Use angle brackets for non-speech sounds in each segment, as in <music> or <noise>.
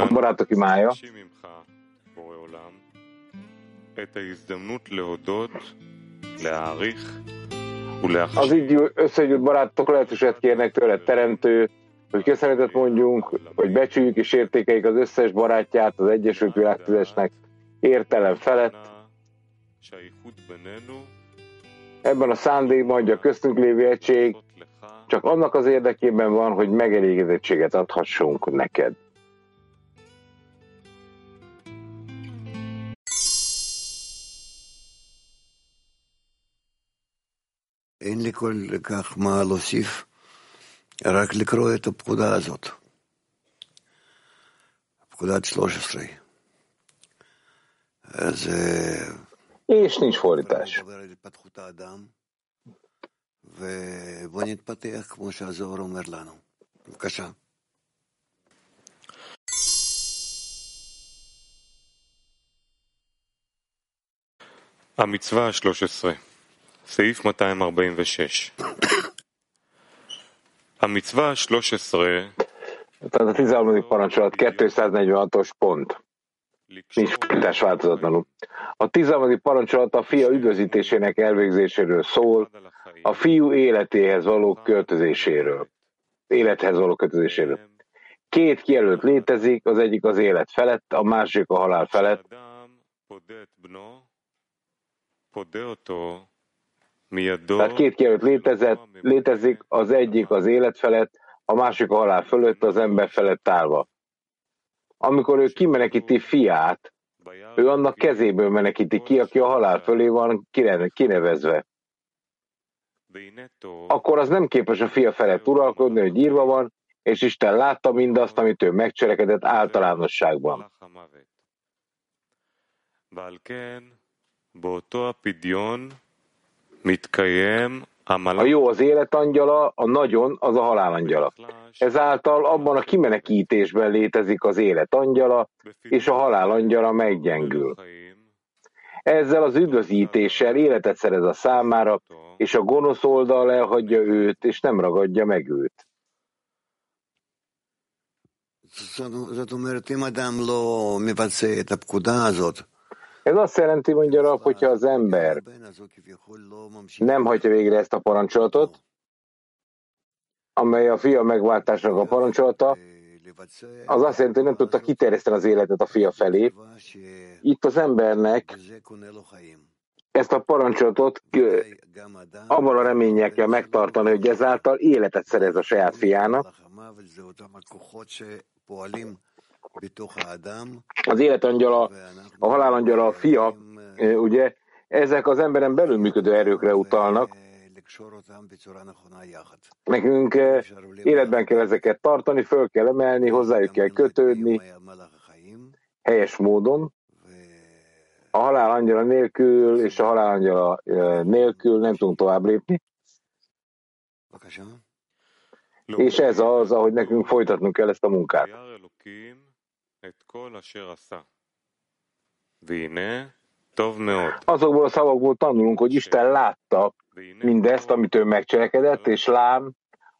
A barátok imája. Az így összegyűlt barátok lehetőséget kérnek tőle teremtő, hogy köszönetet mondjunk, hogy becsüljük és értékeljük az összes barátját az Egyesült világtudásnak értelem felett. Ebben a szándékban, hogy a köztünk lévő egység csak annak az érdekében van, hogy megelégedettséget adhassunk neked. אין לי כל כך מה להוסיף, רק לקרוא את הפקודה הזאת. פקודת 13. אז אה, És nincs בבקשה. המצווה ה-13, סעיף 246. <coughs> המצווה ה-13 Tehát a 13. parancsolat 246-os pont. Nincs לקשור fordítás változatlanul. A 13. parancsolat a fia üdvözítésének elvégzéséről szól, על החיים, a fiú életéhez való költözéséről, élethez való költözéséről. Két kijelölt létezik, az egyik az élet felett, a másik a halál felett. Tehát két kijelölt létezett, létezik, az egyik az élet felett, a másik a halál fölött, az ember felett állva. Amikor ő kimenekíti fiát, ő annak kezéből menekíti ki, aki a halál fölé van kinevezve akkor az nem képes a fia felett uralkodni, hogy írva van, és Isten látta mindazt, amit ő megcselekedett általánosságban. A jó az életangyala, a nagyon az a halálangyala. Ezáltal abban a kimenekítésben létezik az életangyala, és a halálangyala meggyengül. Ezzel az üdvözítéssel életet szerez a számára, és a gonosz oldal elhagyja őt, és nem ragadja meg őt. Ez azt jelenti, mondja Rab, hogyha az ember nem hagyja végre ezt a parancsolatot, amely a fia megváltásnak a parancsolata, az azt jelenti, hogy nem tudta kiterjeszteni az életet a fia felé. Itt az embernek ezt a parancsolatot abban a reményel kell megtartani, hogy ezáltal életet szerez a saját fiának. Az életangyala, a halálangyala, a fia, ugye, ezek az emberen belül működő erőkre utalnak, Nekünk eh, életben kell ezeket tartani, föl kell emelni, hozzájuk kell kötődni, helyes módon. A halál angyala nélkül és a halál angyala eh, nélkül nem tudunk tovább lépni. És ez az, ahogy nekünk folytatnunk kell ezt a munkát. Azokból a szavakból tanulunk, hogy Isten látta mindezt, amit ő megcselekedett, és lám,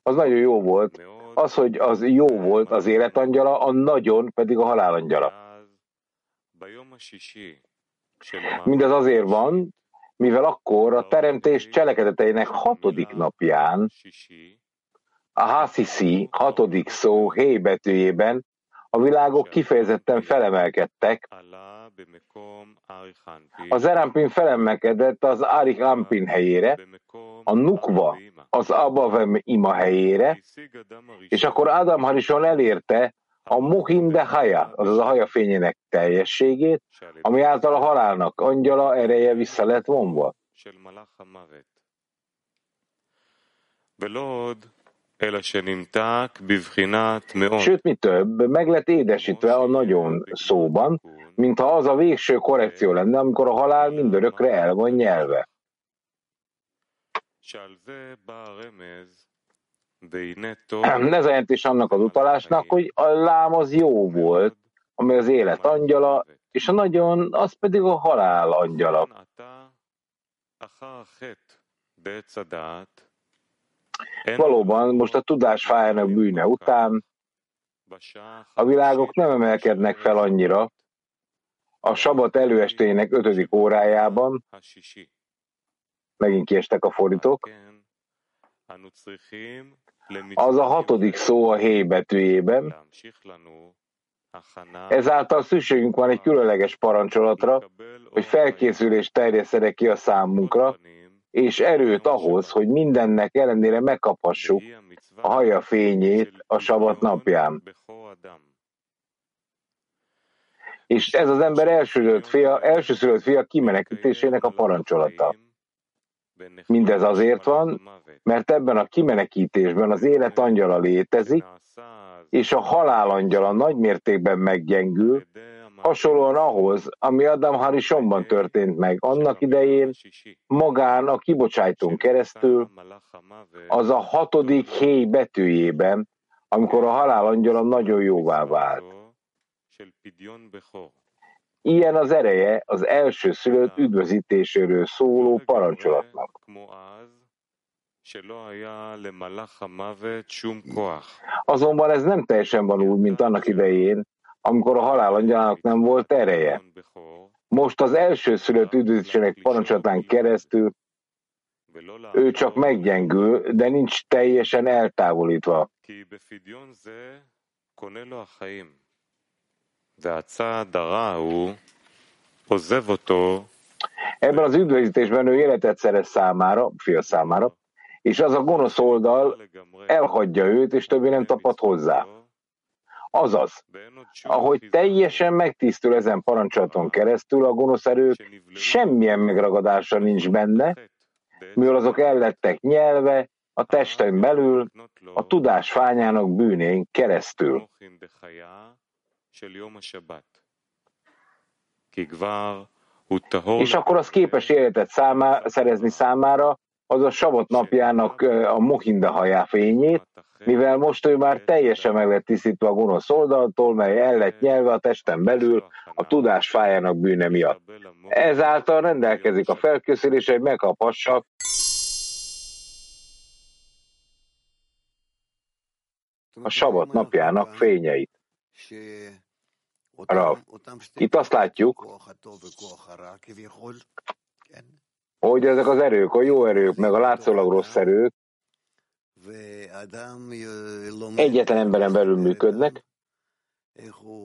az nagyon jó volt. Az, hogy az jó volt az életangyala, a nagyon pedig a halálangyala. Mindez azért van, mivel akkor a teremtés cselekedeteinek hatodik napján a Hasisi hatodik szó hé betűjében a világok kifejezetten felemelkedtek. Az Erampin felemelkedett az Arik Ampin helyére, a Nukva az Abavem ima helyére, és akkor Adam Harison elérte a Muhim de Haya, azaz a haja fényének teljességét, ami által a halálnak angyala ereje vissza lett vonva. Sőt, mi több, meg lett édesítve a nagyon szóban, mintha az a végső korrekció lenne, amikor a halál mindörökre el van nyelve. <clears throat> Ez a jelentés annak az utalásnak, hogy a lám az jó volt, ami az élet angyala, és a nagyon, az pedig a halál angyala. Valóban most a tudás fájának bűne után. A világok nem emelkednek fel annyira, a sabat előestének ötödik órájában, megint kiestek a fordítók, az a hatodik szó a hé betűjében, ezáltal szükségünk van egy különleges parancsolatra, hogy felkészülést terjesztenek ki a számunkra, és erőt ahhoz, hogy mindennek ellenére megkaphassuk a haja fényét a sabat napján. És ez az ember elsőszülött fia, elsőszülött fia kimenekítésének a parancsolata. Mindez azért van, mert ebben a kimenekítésben az élet angyala létezik, és a halál angyala nagy mértékben meggyengül, hasonlóan ahhoz, ami Adam Harisonban történt meg annak idején, magán a kibocsájtón keresztül, az a hatodik héj betűjében, amikor a halál angyala nagyon jóvá vált. Ilyen az ereje az első szülött üdvözítéséről szóló parancsolatnak. Azonban ez nem teljesen van úgy, mint annak idején, amikor a halálangyalának nem volt ereje. Most az első szülött üdvözítésének parancsolatán keresztül ő csak meggyengül, de nincs teljesen eltávolítva. Ebben az üdvözítésben ő életet szerez számára, fia számára, és az a gonosz oldal elhagyja őt, és többé nem tapad hozzá. Azaz, ahogy teljesen megtisztul ezen parancsolaton keresztül, a gonosz erők semmilyen megragadása nincs benne, mivel azok ellettek nyelve, a testen belül, a tudás fányának bűnén keresztül. És akkor az képes életet számá, szerezni számára, az a savat napjának a mohinda hajá fényét, mivel most ő már teljesen meg lett tisztítva a gonosz oldaltól, mely el lett nyelve a testen belül a tudás fájának bűne miatt. Ezáltal rendelkezik a felkészülés, hogy megkaphassa a sabat napjának fényeit. Rav. Itt azt látjuk, hogy ezek az erők, a jó erők, meg a látszólag rossz erők egyetlen emberen belül működnek,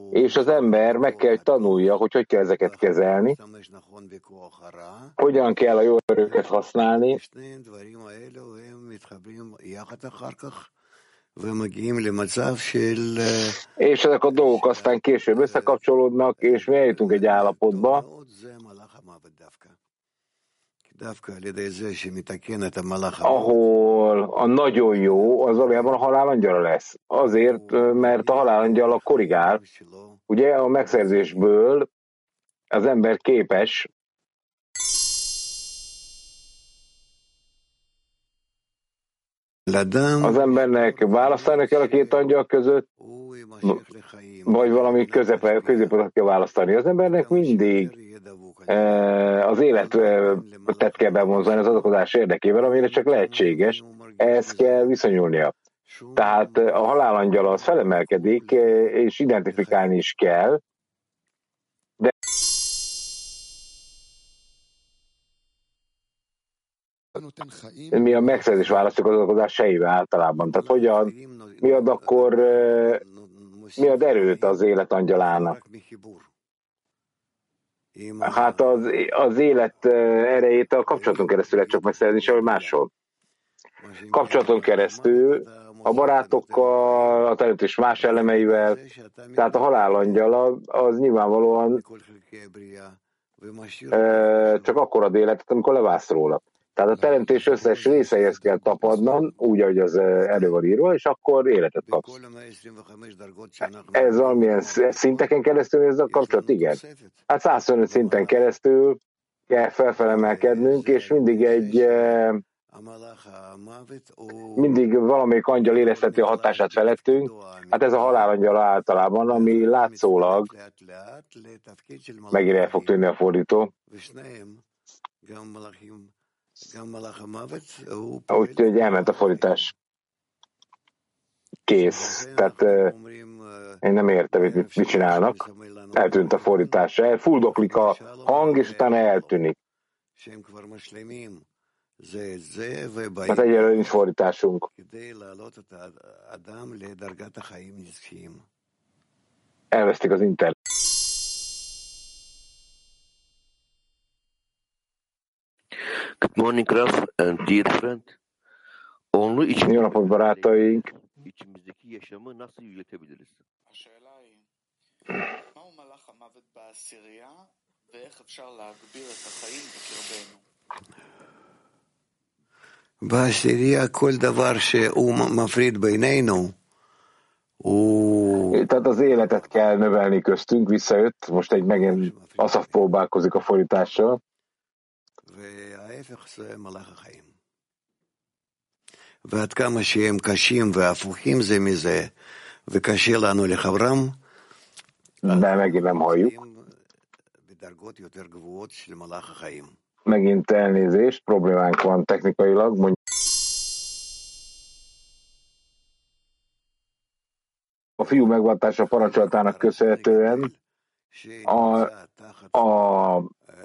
és az ember meg kell, hogy tanulja, hogy hogy kell ezeket kezelni, hogyan kell a jó erőket használni, és ezek a dolgok aztán később összekapcsolódnak, és mi eljutunk egy állapotba, ahol a nagyon jó az valójában a halálangyala lesz. Azért, mert a halálangyala korrigál. Ugye a megszerzésből az ember képes az embernek választani kell a két angyal között, vagy valami közepe, középet kell választani. Az embernek mindig az életet kell bemondani az adakozás érdekében, amire csak lehetséges, ehhez kell viszonyulnia. Tehát a halálangyal az felemelkedik, és identifikálni is kell, de mi a megszerzés választjuk az adakozás sejébe általában. Tehát hogyan, mi ad akkor, mi ad erőt az életangyalának? Hát az, az élet erejét a kapcsolaton keresztül lehet csak megszerezni, sehol máshol. Kapcsolaton keresztül, a barátokkal, a teremtés más elemeivel, tehát a halálangyala az nyilvánvalóan csak akkor ad életet, amikor levász róla. Tehát a teremtés összes részeihez kell tapadnom, úgy, ahogy az elő van írva, és akkor életet kapsz. Ez valamilyen szinteken keresztül ez a kapcsolat? Igen. Hát 125 szinten keresztül kell felfelemelkednünk, és mindig egy mindig valamelyik angyal érezheti a hatását felettünk, hát ez a halálangyal általában, ami látszólag megint el fog tűnni a fordító. Úgyhogy elment a fordítás. kész. Tehát én nem értem, mit, mit csinálnak. Eltűnt a fordítás. Fuldoklik a hang, és utána eltűnik. Hát egyelőre nincs fordításunk. Elvesztik az internet. Good morning, Raf and dear friend. Onlu için Jó napot, barátaink! içimizdeki yaşamı nasıl yücetebiliriz? מהו מלאך המוות בעשירייה ואיך אפשר להגביר את החיים בקרבנו? בעשירייה כל דבר שהוא מפריד בינינו tehát az életet kell növelni köztünk, visszajött, most egy megint Asaf próbálkozik a fordítással. ועד כמה שהם קשים והפוכים זה מזה, וקשה לנו לחברם, de megint nem halljuk. Megint elnézést, problémánk van technikailag. Mondjuk a fiú megváltása parancsoltának köszönhetően a, a,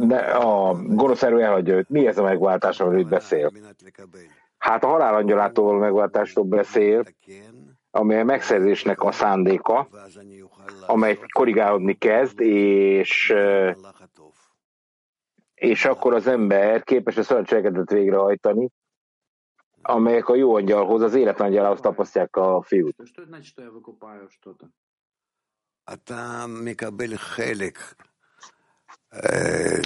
ne, a gonosz erő elhagyja őt. Mi ez a megváltás, amiről itt beszél? Hát a halálangyalától megváltásról beszél, amely a megszerzésnek a szándéka, amely korrigálódni kezd, és, és akkor az ember képes a szörnycselekedet végrehajtani, amelyek a jó angyalhoz, az életangyalához tapasztják a fiút.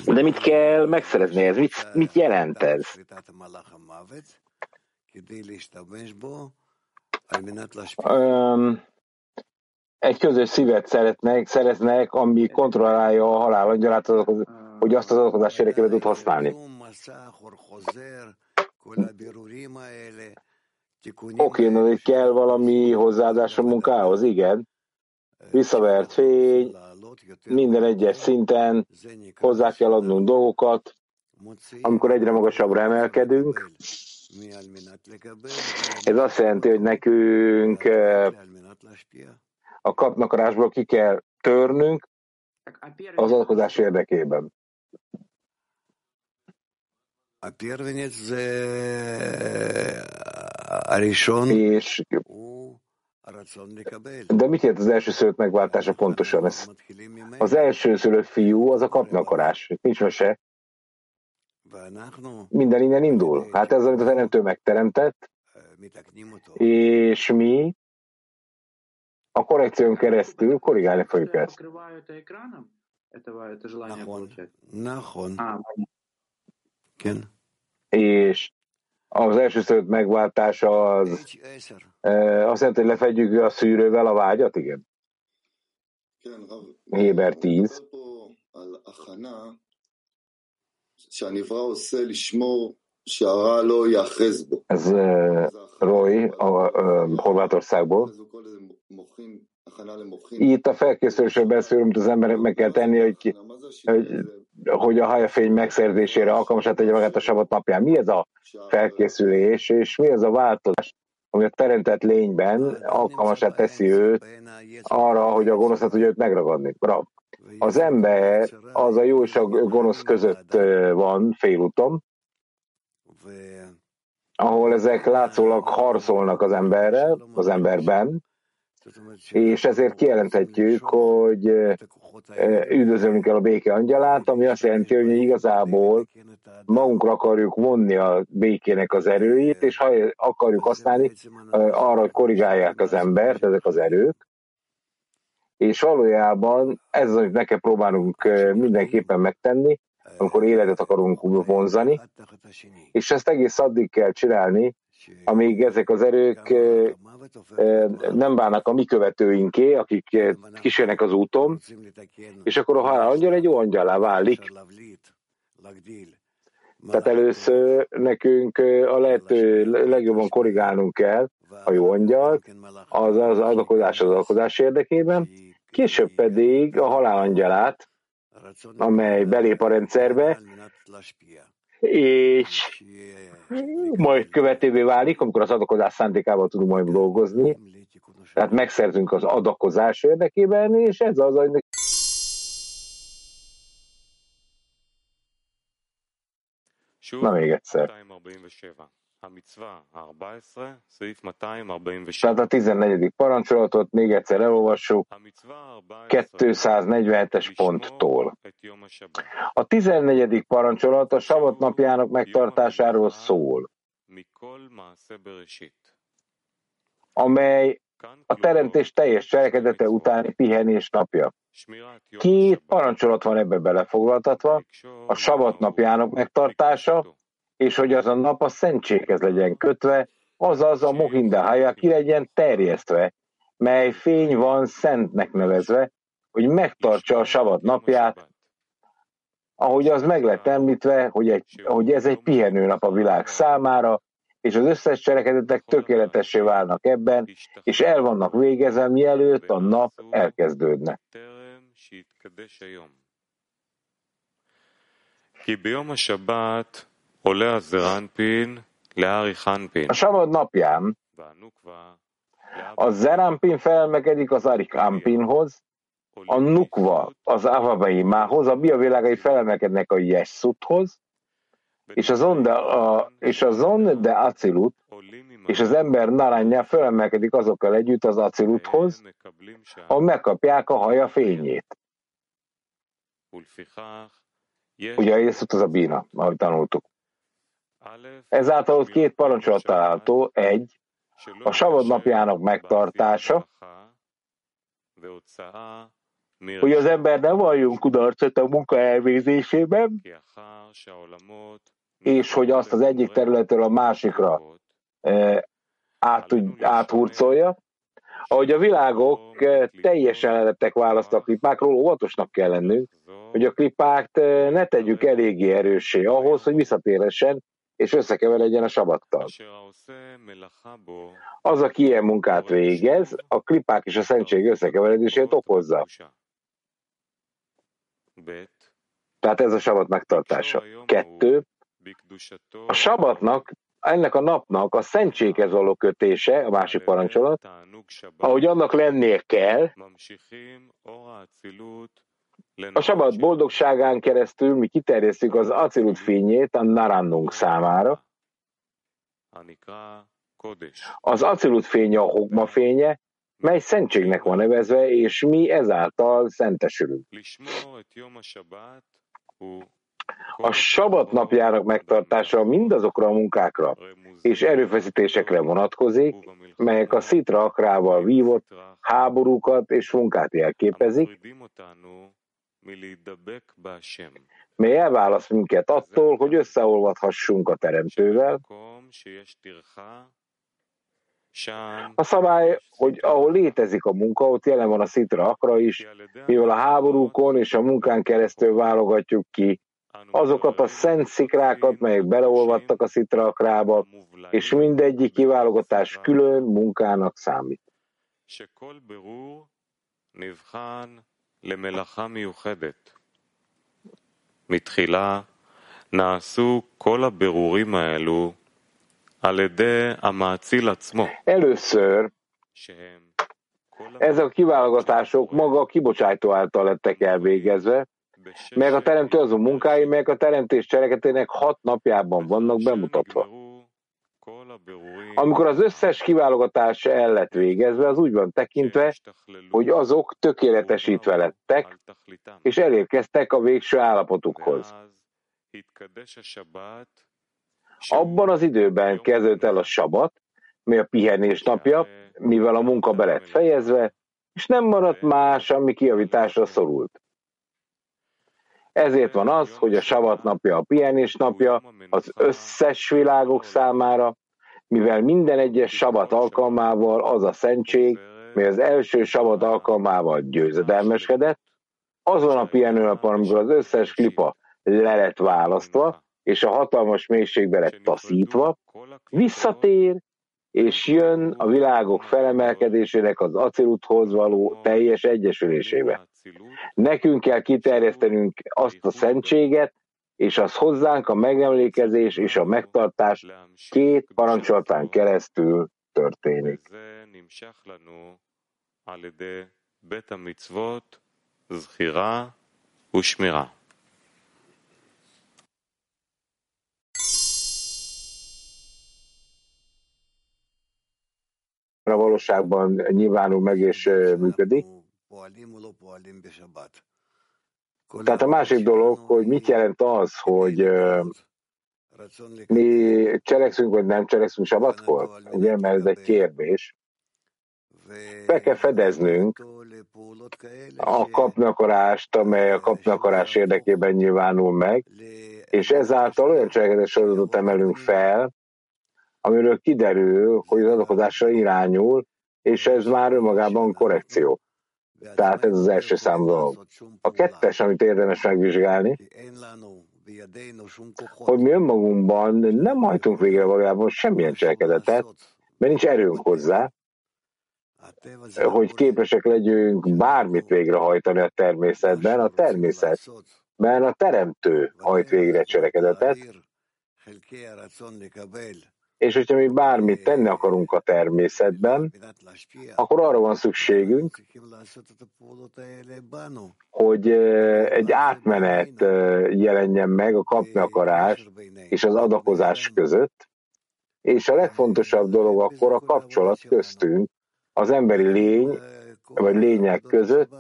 De mit kell megszerezni ez? Mit, mit jelent ez? Um, egy közös szívet szeretnek, szereznek, ami kontrollálja a halálangyalát, hogy azt az adakozás érdekében tud használni. Oké, okay, hogy kell valami hozzáadás a munkához, igen. Visszavert fény, minden egyes szinten hozzá kell adnunk dolgokat, amikor egyre magasabbra emelkedünk. Ez azt jelenti, hogy nekünk a kapnakarásból ki kell törnünk az adakozás érdekében. És de mit jelent az első szülött megváltása pontosan? Ez, az első szülött fiú az a kapnakarás. Nincs mese. Minden innen indul. Hát ez, amit a teremtő megteremtett, és mi a korrekción keresztül korrigálni fogjuk ezt. És az első szőt megváltása az azt jelenti, hogy lefedjük a szűrővel a vágyat, igen? Héber 10. Ez uh, Roy, a, uh, Horvátországból. Itt a felkészülésről beszélünk, amit az embernek meg kell tenni, hogy, hogy, hogy a hajafény megszerzésére alkalmasát tegye magát a sabat napján. Mi ez a felkészülés, és mi ez a változás, ami a teremtett lényben alkalmasát teszi őt arra, hogy a gonoszat tudja őt megragadni. Az ember az a jó és a gonosz között van félúton, ahol ezek látszólag harcolnak az emberrel, az emberben, és ezért kijelenthetjük, hogy üdvözölni kell a béke angyalát, ami azt jelenti, hogy igazából magunkra akarjuk vonni a békének az erőit, és ha akarjuk használni arra, hogy korrigálják az embert, ezek az erők, és valójában ez az, amit meg kell próbálnunk mindenképpen megtenni, amikor életet akarunk vonzani, és ezt egész addig kell csinálni, amíg ezek az erők nem válnak a mi követőinké, akik kísérnek az úton, és akkor a halál angyal egy jó angyalá válik. Tehát először nekünk a lehető legjobban korrigálnunk kell a jó angyal, az az adakozás az adakozás érdekében, később pedig a halál angyalát, amely belép a rendszerbe, és majd követővé válik, amikor az adakozás szándékával tudunk majd dolgozni, Tehát megszerzünk az adakozás érdekében, és ez az, hogy Na még egyszer. Tehát a 14. parancsolatot még egyszer elolvassuk 247-es ponttól. A 14. parancsolat a savat napjának megtartásáról szól, amely a teremtés teljes cselekedete utáni pihenés napja. Két parancsolat van ebbe belefoglaltatva, a savat napjának megtartása, és hogy az a nap a szentséghez legyen kötve, azaz a Mohindahája ki legyen terjesztve, mely fény van szentnek nevezve, hogy megtartsa a savat napját, ahogy az meg lett említve, hogy, egy, hogy ez egy pihenőnap a világ számára, és az összes cselekedetek tökéletessé válnak ebben, és el vannak végezve, mielőtt a nap elkezdődne. A sabat napján a Zerampin felmekedik az Arikanpinhoz, a Nukva az Avabaimához, a biovilágai felemelkednek a Jessuthoz, és az on de, a, és az on de Acilut, és az ember narányá felemelkedik azokkal együtt az Aciluthoz, ahol megkapják a haja fényét. Ugye Jézus az a bína, ahogy tanultuk. Ezáltal ott két parancsolat található. Egy, a savod napjának megtartása, hogy az ember ne valljunk kudarcot a munka elvégzésében, és hogy azt az egyik területről a másikra át, áthurcolja. Ahogy a világok teljesen elettek választ a klipákról, óvatosnak kell lennünk, hogy a klipát ne tegyük eléggé erőssé ahhoz, hogy visszatérhessen és összekeveredjen a sabattal. Az, aki ilyen munkát végez, a klipák és a szentség összekeveredését okozza. Tehát ez a sabat megtartása. Kettő, a sabatnak, ennek a napnak a szentséghez való kötése, a másik parancsolat, ahogy annak lennie kell, a sabat boldogságán keresztül mi kiterjesztjük az acilut fényét a narannunk számára. Az acilut fénye a hogma fénye, mely szentségnek van nevezve, és mi ezáltal szentesülünk. A sabat napjának megtartása mindazokra a munkákra és erőfeszítésekre vonatkozik, melyek a szitra akrával vívott háborúkat és munkát jelképezik, mely elválaszt minket attól, hogy összeolvadhassunk a Teremtővel. A szabály, hogy ahol létezik a munka, ott jelen van a szitra akra is, mivel a háborúkon és a munkán keresztül válogatjuk ki azokat a szent szikrákat, melyek beleolvadtak a szitra akrába, és mindegyik kiválogatás külön munkának számít. למלאכה מיוחדת. מתחילה נעשו כל הבירורים האלו על ידי המאציל עצמו. Először ezek a kiválogatások maga a kibocsátó által lettek elvégezve, meg a teremtő azon munkái, meg a teremtés cselekedetének hat napjában vannak bemutatva. Amikor az összes kiválogatás el lett végezve, az úgy van tekintve, hogy azok tökéletesítve lettek, és elérkeztek a végső állapotukhoz. Abban az időben kezdődött el a sabat, mi a pihenés napja, mivel a munka be lett fejezve, és nem maradt más, ami kiavításra szorult. Ezért van az, hogy a savat napja a pihenés napja az összes világok számára, mivel minden egyes sabat alkalmával az a szentség, mely az első sabat alkalmával győzedelmeskedett, azon a pihenőnapon, amikor az összes klipa le lett választva, és a hatalmas mélységbe lett taszítva, visszatér, és jön a világok felemelkedésének az aciluthoz való teljes egyesülésébe. Nekünk kell kiterjesztenünk azt a szentséget, és az hozzánk a megemlékezés és a megtartás két parancsolatán keresztül történik. A valóságban nyilvánul meg és működik. Tehát a másik dolog, hogy mit jelent az, hogy mi cselekszünk, vagy nem cselekszünk sabatkor? Ugye, mert ez egy kérdés. Be kell fedeznünk. a kapnakarást, amely a kapnakarás érdekében nyilvánul meg, és ezáltal olyan cselekedet sorozatot emelünk fel, amiről kiderül, hogy az adakozásra irányul, és ez már önmagában korrekció. Tehát ez az első szám dolog. A kettes, amit érdemes megvizsgálni, hogy mi önmagunkban nem hajtunk végre valójában semmilyen cselekedetet, mert nincs erőnk hozzá, hogy képesek legyünk bármit végrehajtani a természetben, a természet, mert a teremtő hajt végre cselekedetet, és hogyha mi bármit tenni akarunk a természetben, akkor arra van szükségünk, hogy egy átmenet jelenjen meg a kapni akarás és az adakozás között, és a legfontosabb dolog akkor a kapcsolat köztünk, az emberi lény, vagy lények között,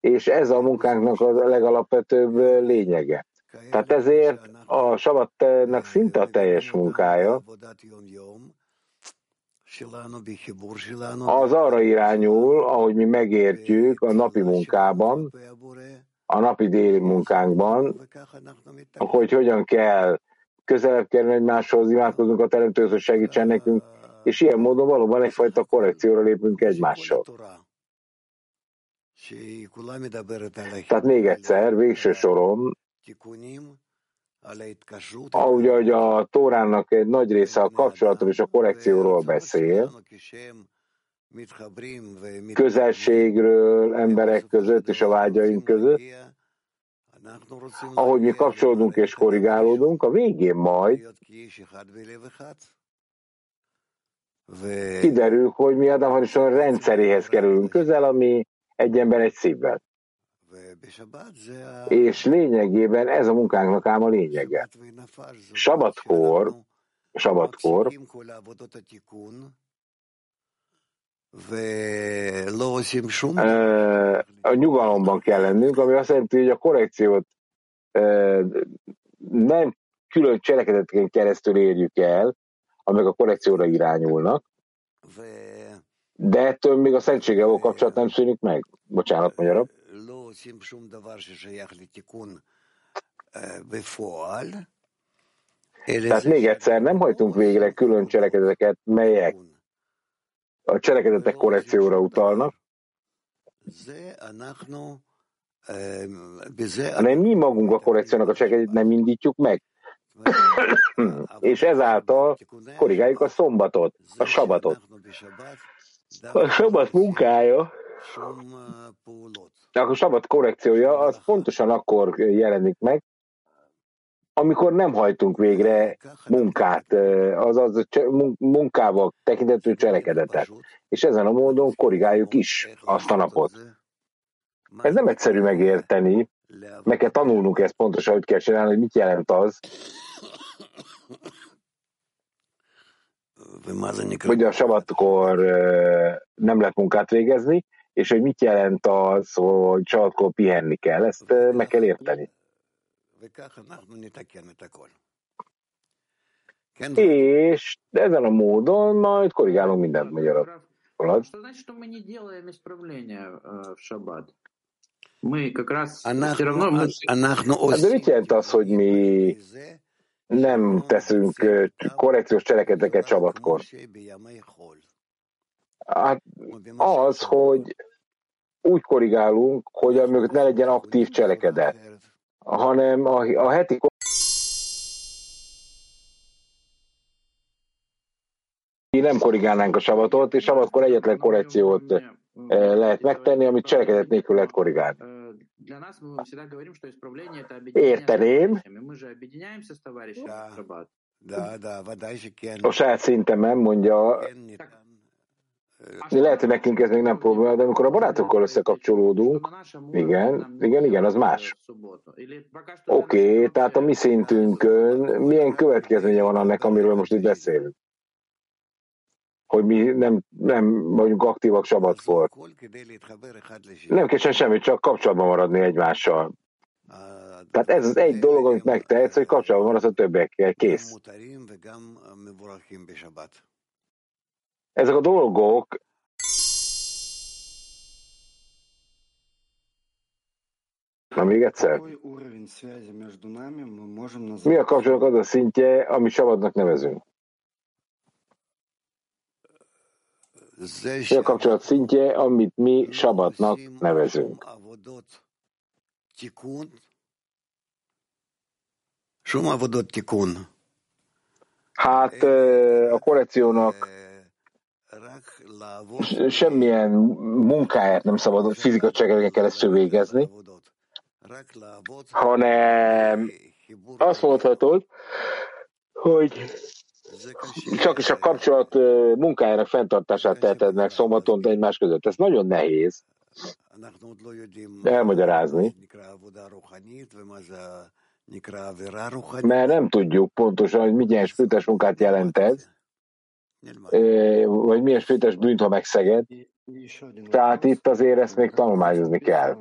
és ez a munkánknak a legalapvetőbb lényege. Tehát ezért a sabatnak szinte a teljes munkája az arra irányul, ahogy mi megértjük a napi munkában, a napi déli munkánkban, hogy hogyan kell közelebb kerülni egymáshoz, imádkozunk a teremtőhöz, hogy segítsen nekünk, és ilyen módon valóban egyfajta korrekcióra lépünk egymással. Tehát még egyszer, végső soron, ahogy, ahogy a Tórának egy nagy része a kapcsolatról és a korrekcióról beszél, közelségről, emberek között és a vágyaink között, ahogy mi kapcsolódunk és korrigálódunk, a végén majd kiderül, hogy mi Adam Harison rendszeréhez kerülünk. közel, ami egy ember egy szívvel. És lényegében ez a munkánknak ám a lényege. Sabatkor, sabatkor a nyugalomban kell lennünk, ami azt jelenti, hogy a korrekciót nem külön cselekedeteken keresztül érjük el, amik a korrekcióra irányulnak, de ettől még a szentséggel kapcsolat nem szűnik meg. Bocsánat, magyarabb. Tehát még egyszer, nem hajtunk végre külön cselekedeteket, melyek a cselekedetek korrekcióra utalnak, hanem mi magunk a korrekciónak a cselekedet nem indítjuk meg. és ezáltal korrigáljuk a szombatot, a sabatot. A sabat munkája, a sabat korrekciója, az pontosan akkor jelenik meg, amikor nem hajtunk végre munkát, azaz munkával tekintető cselekedetet. És ezen a módon korrigáljuk is azt a napot. Ez nem egyszerű megérteni, meg kell tanulnunk ezt pontosan, hogy kell csinálni, hogy mit jelent az, hogy a sabatkor nem lehet munkát végezni, és hogy mit jelent az, hogy sabatkor pihenni kell. Ezt meg kell érteni. És ezen a módon majd korrigálunk mindent magyarul. Что значит, что мы не делаем исправления в шаббат? Мы как раз все равно... Мы... De mit jelent az, hogy mi nem teszünk korrekciós cselekedeteket csabatkor? Hát az, hogy úgy korrigálunk, hogy a mögött ne legyen aktív cselekedet, hanem a, a heti nem korrigálnánk a sabatot, és sabatkor egyetlen korrekciót lehet megtenni, amit cselekedet nélkül lehet korrigálni. Érteném. A saját szintemen mondja, lehet, hogy nekünk ez még nem probléma, de amikor a barátokkal összekapcsolódunk, igen, igen, igen, az más. Oké, okay, tehát a mi szintünkön milyen következménye van annak, amiről most itt beszélünk? hogy mi nem, nem vagyunk aktívak sabatkor. Nem kell semmit, csak kapcsolatban maradni egymással. Tehát ez az egy dolog, amit megtehetsz, hogy kapcsolatban maradsz a többiekkel. Kész. Ezek a dolgok Na még egyszer. Mi a kapcsolat az a szintje, ami sabadnak nevezünk? Mi a kapcsolat szintje, amit mi sabatnak nevezünk? Hát a korrekciónak semmilyen munkáját nem szabad fizikai cselekedeken keresztül végezni, hanem azt mondhatod, hogy csak is a kapcsolat munkájának fenntartását teheted meg szombaton egymás között. Ez nagyon nehéz. Elmagyarázni, mert nem tudjuk pontosan, hogy milyen spirites munkát jelent ez, vagy milyen spirites bűnt, ha megszeged. Tehát itt azért ezt még tanulmányozni kell.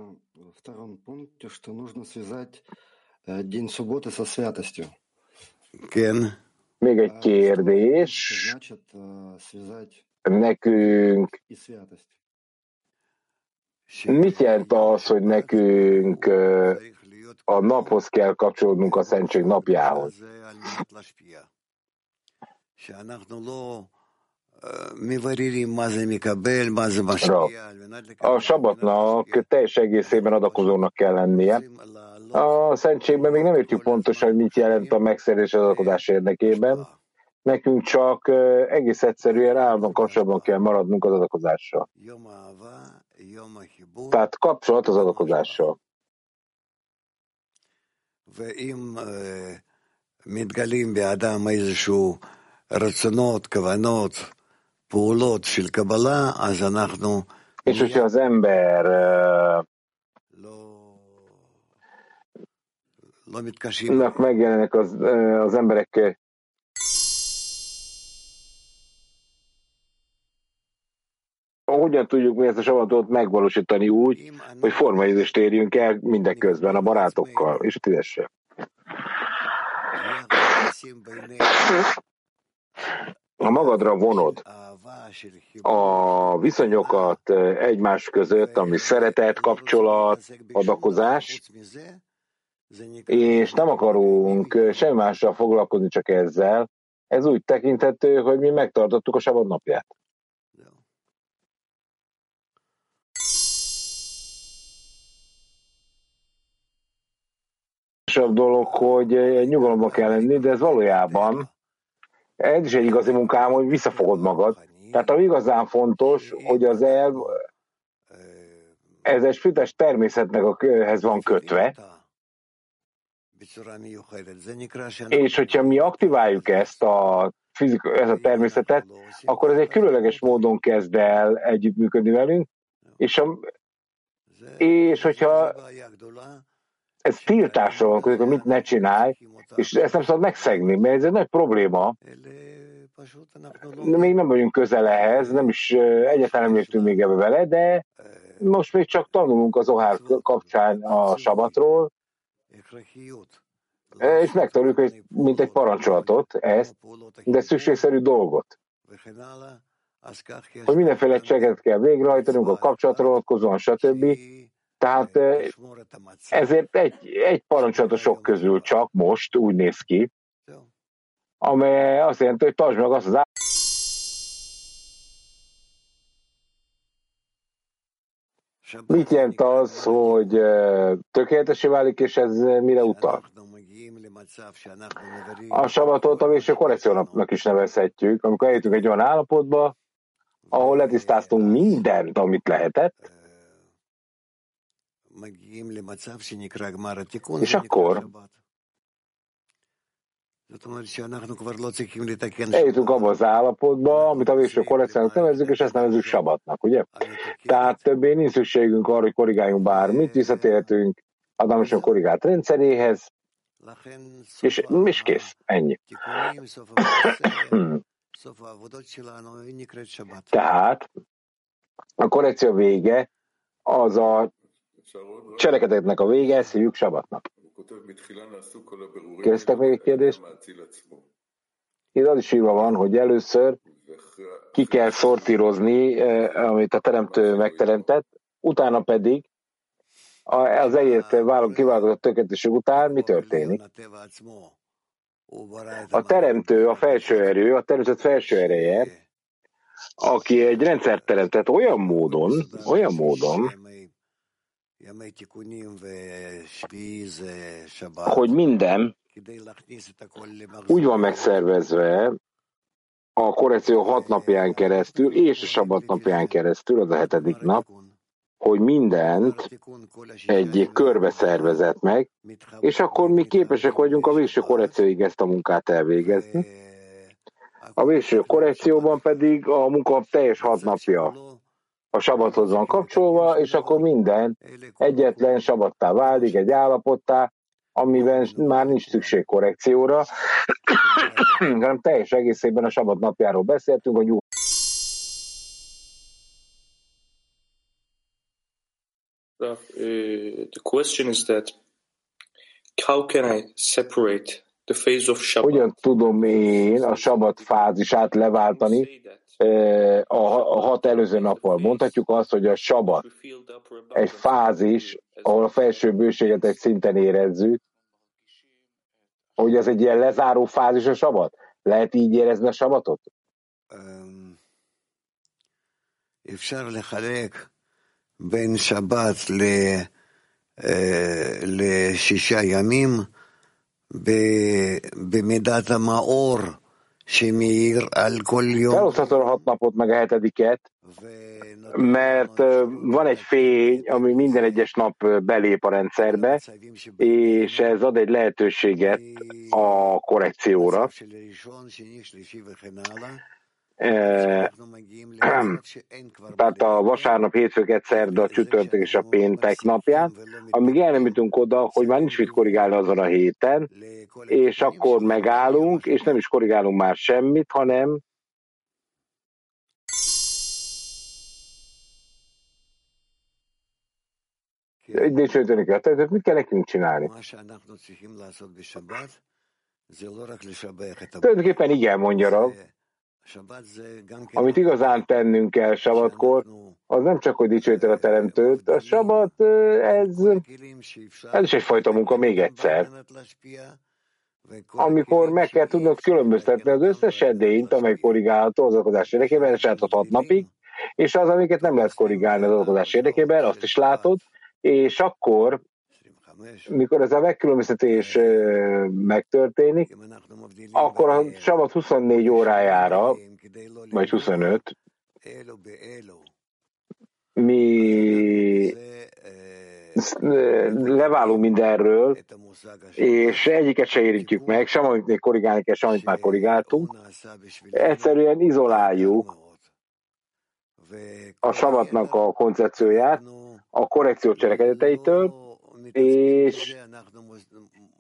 Igen. Még egy kérdés. Nekünk mit jelent az, hogy nekünk a naphoz kell kapcsolódnunk a Szentség napjához? A sabatnak teljes egészében adakozónak kell lennie. A szentségben még nem értjük pontosan, hogy mit jelent a megszerzés az adakozás érdekében. Nekünk csak egész egyszerűen állandóan kapcsolatban kell maradnunk az adakozással. Tehát kapcsolat az adakozással. מתגלים באדם איזשהו רצונות, כוונות, פעולות של קבלה, אז אנחנו... És hogyha az ember uh, megjelennek az, uh, az emberek hogyan tudjuk mi ezt a savatot megvalósítani úgy, hogy formaidőst érjünk el mindeközben a barátokkal és a tüzessel. Ha magadra vonod a viszonyokat egymás között, ami szeretet, kapcsolat, adakozás, és nem akarunk semmi mással foglalkozni, csak ezzel, ez úgy tekinthető, hogy mi megtartottuk a sabad napját. dolog, hogy nyugalomba kell lenni, de ez valójában ez is egy igazi munkám, hogy visszafogod magad. Tehát ami igazán fontos, hogy az elv, ez egy fütes természetnek ehhez van kötve, és hogyha mi aktiváljuk ezt a, fizika, ezt a természetet, akkor ez egy különleges módon kezd el együttműködni velünk, és, a, és hogyha ez tiltásról van, hogy mit ne csinálj, és ezt nem szabad megszegni, mert ez egy nagy probléma. Még nem vagyunk közel ehhez, nem is egyáltalán nem értünk még ebbe vele, de most még csak tanulunk az ohár kapcsán a sabatról, és megtanuljuk, hogy mint egy parancsolatot, ezt, de szükségszerű dolgot. Hogy mindenféle cseget kell végrehajtanunk a kapcsolatról vonatkozóan, stb. Tehát ezért egy, egy parancsolatok közül csak most úgy néz ki, amely azt jelenti, hogy tartsd meg azt az Mit jelent az, hogy tökéletesé válik, és ez mire utal? A sabatot a végső korrekciónak is nevezhetjük, amikor eljutunk egy olyan állapotba, ahol letisztáztunk mindent, amit lehetett, és akkor Eljutunk abba az állapotba, amit a végső korrekciónak nevezzük, és ezt nevezzük sabatnak, ugye? Tehát többé nincs szükségünk arra, hogy korrigáljunk bármit, visszatérhetünk Adamosan korrigált rendszeréhez, és, és kész, ennyi. Tehát a korrekció vége az a cselekedetnek a vége, ezt hívjuk sabatnak. Kérdeztek még egy kérdést? Itt az is írva van, hogy először ki kell szortírozni, eh, amit a teremtő megteremtett, utána pedig az egyet kiválogatott tökéletesség után mi történik? A teremtő, a felső erő, a természet felső ereje, aki egy rendszert teremtett olyan módon, olyan módon, hogy minden úgy van megszervezve a korrekció hat napján keresztül és a sabat napján keresztül, az a hetedik nap, hogy mindent egy körbe szervezett meg, és akkor mi képesek vagyunk a végső korrekcióig ezt a munkát elvégezni. A végső korrekcióban pedig a munka teljes hat napja a sabathoz van kapcsolva, és akkor minden egyetlen sabattá válik, egy állapottá, amiben már nincs szükség korrekcióra, <clears throat> hanem teljes egészében a sabat napjáról beszéltünk, hogy Uh, the question is that how can I separate the phase of Shabbat? Hogyan tudom én a Shabbat fázisát leváltani a hat előző nappal? Mondhatjuk azt, hogy a Shabbat egy fázis, ahol a felső bőséget egy szinten érezzük, hogy ez egy ilyen lezáró fázis a Shabbat? Lehet így érezni a Shabbatot? Um, בין שבת לשישה ימים במידת המאור Feloszthatod a hat napot meg a hetediket, mert van egy fény, ami minden egyes nap belép a rendszerbe, és ez ad egy lehetőséget a korrekcióra. Tehát a vasárnap, hétfőket, szerda, csütörtök és a péntek napján, amíg el nem jutunk oda, hogy már nincs mit korrigálni azon a héten, és akkor megállunk, és nem is korrigálunk már semmit, hanem dicsőíteni kell. Tehát mit kell nekünk csinálni? Tulajdonképpen igen, mondja Rav. Amit igazán tennünk kell sabatkor, az nem csak, hogy dicsőítel a teremtőt, a sabat, ez, ez is egyfajta munka, még egyszer. Amikor meg kell tudnod különböztetni az összes edényt, amely korrigálható az okozás érdekében, és látod hat napig, és az, amiket nem lehet korrigálni az okozás érdekében, azt is látod, és akkor mikor ez a megkülönböztetés megtörténik, akkor a sabat 24 órájára, vagy 25, mi leválunk mindenről, és egyiket se érintjük meg, sem amit még korrigálni kell, sem amit már korrigáltunk. Egyszerűen izoláljuk a sabatnak a koncepcióját a korrekció cselekedeteitől, és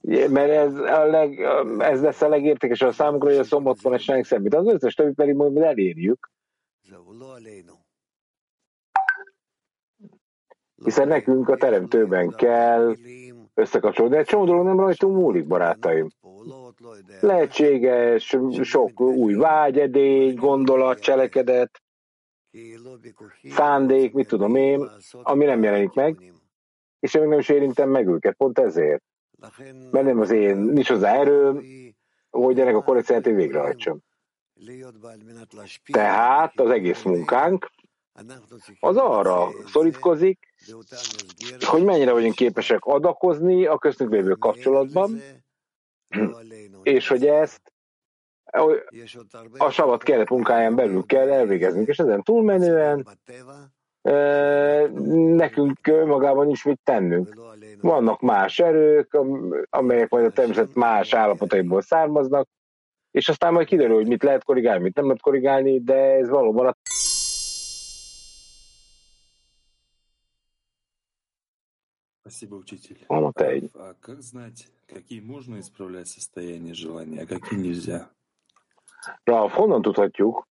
mert ez, a leg, ez lesz a legértékesebb a számunkra, hogy a szombaton esnek szemmit. Az összes többi pedig majd elérjük. Hiszen nekünk a teremtőben kell összekapcsolódni. Egy csomó dolog nem rajtunk múlik, barátaim. Lehetséges, sok új vágyedény, gondolat, cselekedet, szándék, mit tudom én, ami nem jelenik meg, és én nem is érintem meg őket, pont ezért. Mert nem az én, nincs hozzá erőm, hogy ennek a korrekciát én végrehajtsam. Tehát az egész munkánk az arra szorítkozik, hogy mennyire vagyunk képesek adakozni a köztünk lévő kapcsolatban, és hogy ezt a savat keret munkáján belül kell elvégeznünk, és ezen túlmenően nekünk magában nincs mit tennünk. Vannak más erők, amelyek majd a természet más állapotaiból származnak, és aztán majd kiderül, hogy mit lehet korrigálni, mit nem lehet korrigálni, de ez valóban a Спасибо, учитель. Он это... А как знать, какие можно исправлять состояние желания, а какие нельзя? Ralf, honnan tudhatjuk,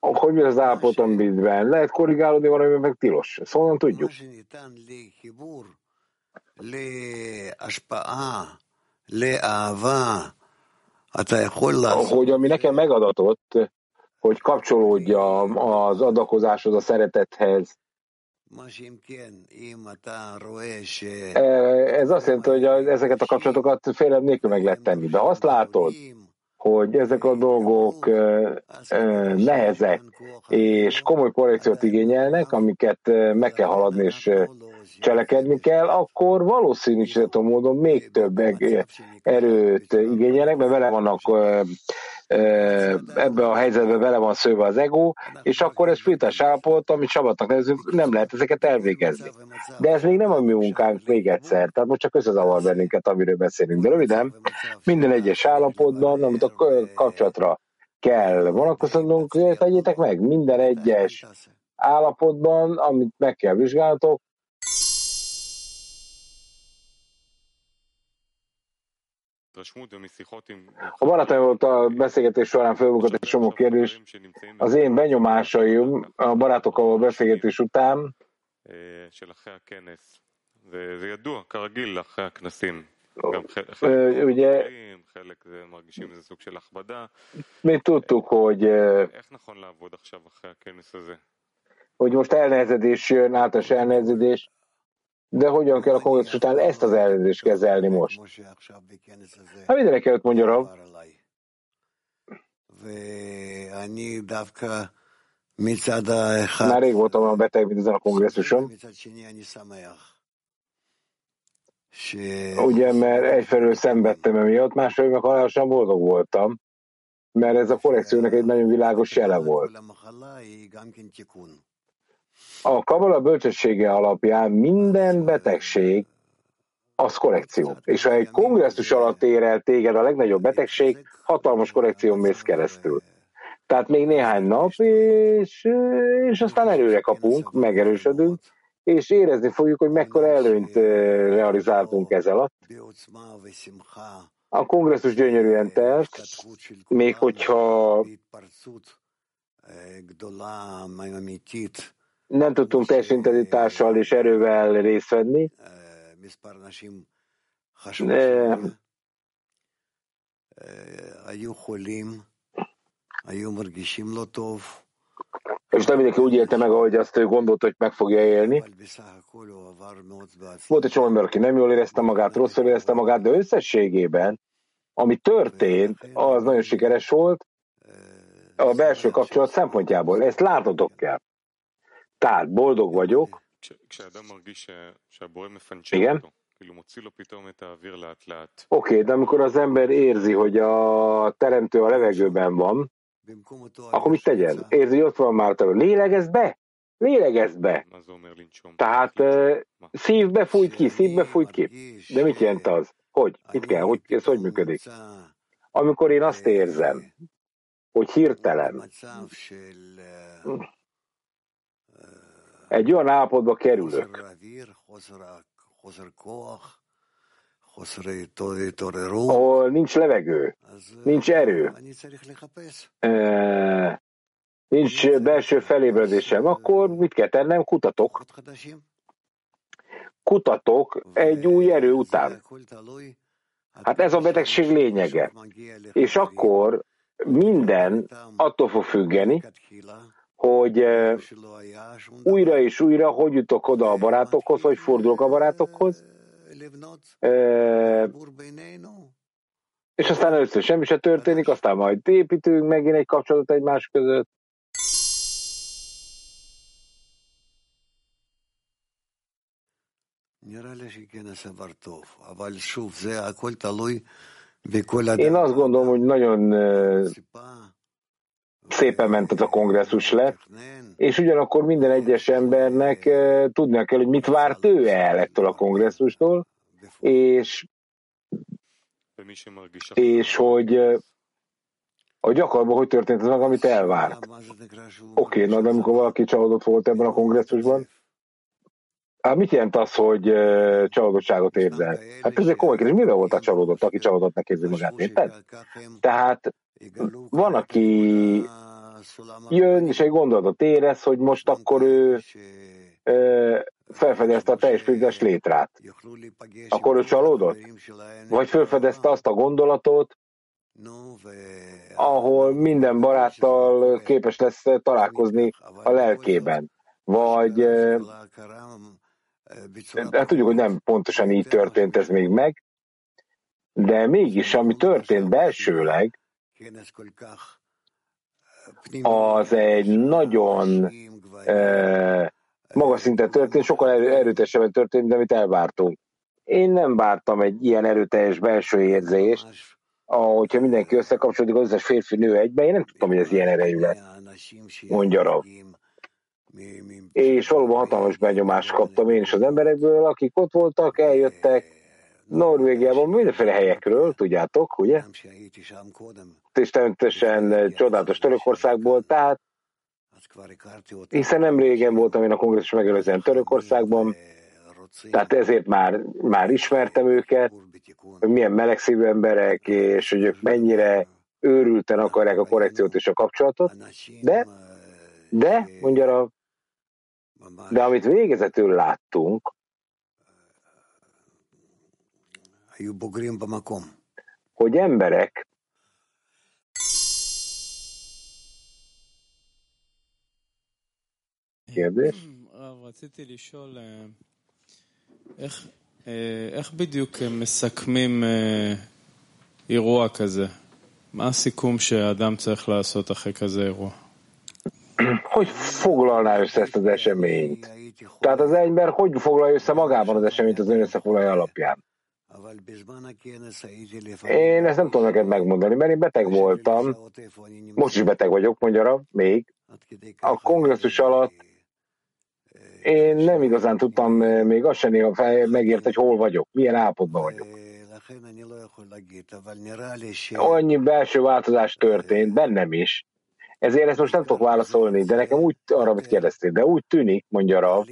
Hogy mi az állapot, amiben lehet korrigálódni, valami meg tilos. Ezt honnan tudjuk? Hogy ami nekem megadatott, hogy kapcsolódjam az adakozáshoz, a szeretethez, ez azt jelenti, hogy ezeket a kapcsolatokat félem nélkül meg lehet tenni. De azt látod, hogy ezek a dolgok nehezek és komoly korrekciót igényelnek, amiket meg kell haladni és cselekedni kell, akkor valószínűsíthető módon még több erőt igényelnek, mert vele vannak ebbe a helyzetbe vele van szőve az ego, és akkor ez fűtás állapot, amit sabatnak nevezünk, nem lehet ezeket elvégezni. De ez még nem a mi munkánk még egyszer, tehát most csak összezavar bennünket, amiről beszélünk. De röviden, minden egyes állapotban, amit a kapcsolatra kell vonatkoztatnunk, tegyétek meg, minden egyes állapotban, amit meg kell vizsgáltok, A barátaim volt a beszélgetés során felbukott egy csomó kérdés. Az én benyomásaim a barátokkal a beszélgetés után ugye mi tudtuk, hogy hogy most elnehezedés jön, általános elnehezedés, de hogyan kell a kongresszus után ezt az ellenőrzést kezelni most? Hát mindenek előtt mondja Rav. Már rég voltam a beteg, mint ezen a kongresszuson. Ugye, mert egyfelől szenvedtem emiatt, másfelől meg halálosan boldog voltam, mert ez a korrekciónak egy nagyon világos jele volt. A kabala bölcsessége alapján minden betegség az korrekció. És ha egy kongresszus alatt ér el téged a legnagyobb betegség, hatalmas korrekció mész keresztül. Tehát még néhány nap, és, és aztán erőre kapunk, megerősödünk, és érezni fogjuk, hogy mekkora előnyt realizáltunk ez alatt. A kongresszus gyönyörűen telt, még hogyha nem tudtunk teljes intenzitással és erővel részt venni. És nem mindenki úgy élte meg, ahogy azt ő gondolta, hogy meg fogja élni. Volt egy csomó ember, aki nem jól érezte magát, rosszul érezte magát, de összességében, ami történt, az nagyon sikeres volt a belső kapcsolat szempontjából. Ezt látnotok kell. Tehát boldog vagyok. Igen? Oké, okay, de amikor az ember érzi, hogy a teremtő a levegőben van, akkor mit tegyen? Érzi, hogy ott van már a Lélegezd be! Lélegezd be! Tehát uh, szívbe fújt ki, szívbe fújt ki. De mit jelent az? Hogy? Mit kell? Hogy, ez hogy működik? Amikor én azt érzem, hogy hirtelen egy olyan állapotba kerülök, ahol nincs levegő, nincs erő, nincs belső felébredésem, akkor mit kell tennem? Kutatok. Kutatok egy új erő után. Hát ez a betegség lényege. És akkor minden attól fog függeni, hogy újra és újra hogy jutok oda a barátokhoz, hogy fordulok a barátokhoz, és aztán először semmi se történik, aztán majd építünk megint egy kapcsolatot egymás között. Én azt gondolom, hogy nagyon szépen ment az a kongresszus le, és ugyanakkor minden egyes embernek tudnia kell, hogy mit várt ő el ettől a kongresszustól, és, és hogy a gyakorlatban hogy történt az meg, amit elvárt. Oké, okay, na de amikor valaki csalódott volt ebben a kongresszusban, Hát mit jelent az, hogy uh, csalódottságot érzel? Hát ez egy komoly kérdés. Mivel volt a csalódott, aki csalódottnak érzi magát, érted? Tehát van, aki jön, és egy gondolatot érez, hogy most akkor ő uh, felfedezte a teljes fizes létrát. Akkor ő csalódott? Vagy felfedezte azt a gondolatot, ahol minden baráttal képes lesz találkozni a lelkében. Vagy hát tudjuk, hogy nem pontosan így történt ez még meg, de mégis, ami történt belsőleg, az egy nagyon eh, magas szinten történt, sokkal erő, erőteljesebben történt, mint amit elvártunk. Én nem vártam egy ilyen erőteljes belső érzést, ahogyha mindenki összekapcsolódik, az összes férfi nő egyben, én nem tudtam, hogy ez ilyen erejű lett, mondja Rav. És valóban hatalmas benyomást kaptam én is az emberekből, akik ott voltak, eljöttek Norvégiában mindenféle helyekről, tudjátok, ugye? És természetesen csodálatos Törökországból, tehát hiszen nem régen voltam én a kongresszus megelőzően Törökországban, tehát ezért már, már ismertem őket, hogy milyen melegszívű emberek, és hogy ők mennyire őrülten akarják a korrekciót és a kapcsolatot, de, de, mondja a de amit végezetül láttunk, hogy emberek kérdés? רציתי לשאול, איך, איך בדיוק מסכמים אירוע כזה? מה הסיכום שאדם צריך לעשות אחרי כזה אירוע? Hogy foglalná össze ezt az eseményt? Tehát az ember hogy foglalja össze magában az eseményt az ön összefoglalja alapján? Én ezt nem tudom neked megmondani, mert én beteg voltam, most is beteg vagyok, mondja még. A kongresszus alatt én nem igazán tudtam még azt sem megért, hogy hol vagyok, milyen állapotban vagyok. Annyi belső változás történt, bennem is, ezért ezt most nem tudok válaszolni, de nekem úgy, arra, amit kérdeztél, de úgy tűnik, mondja Rav,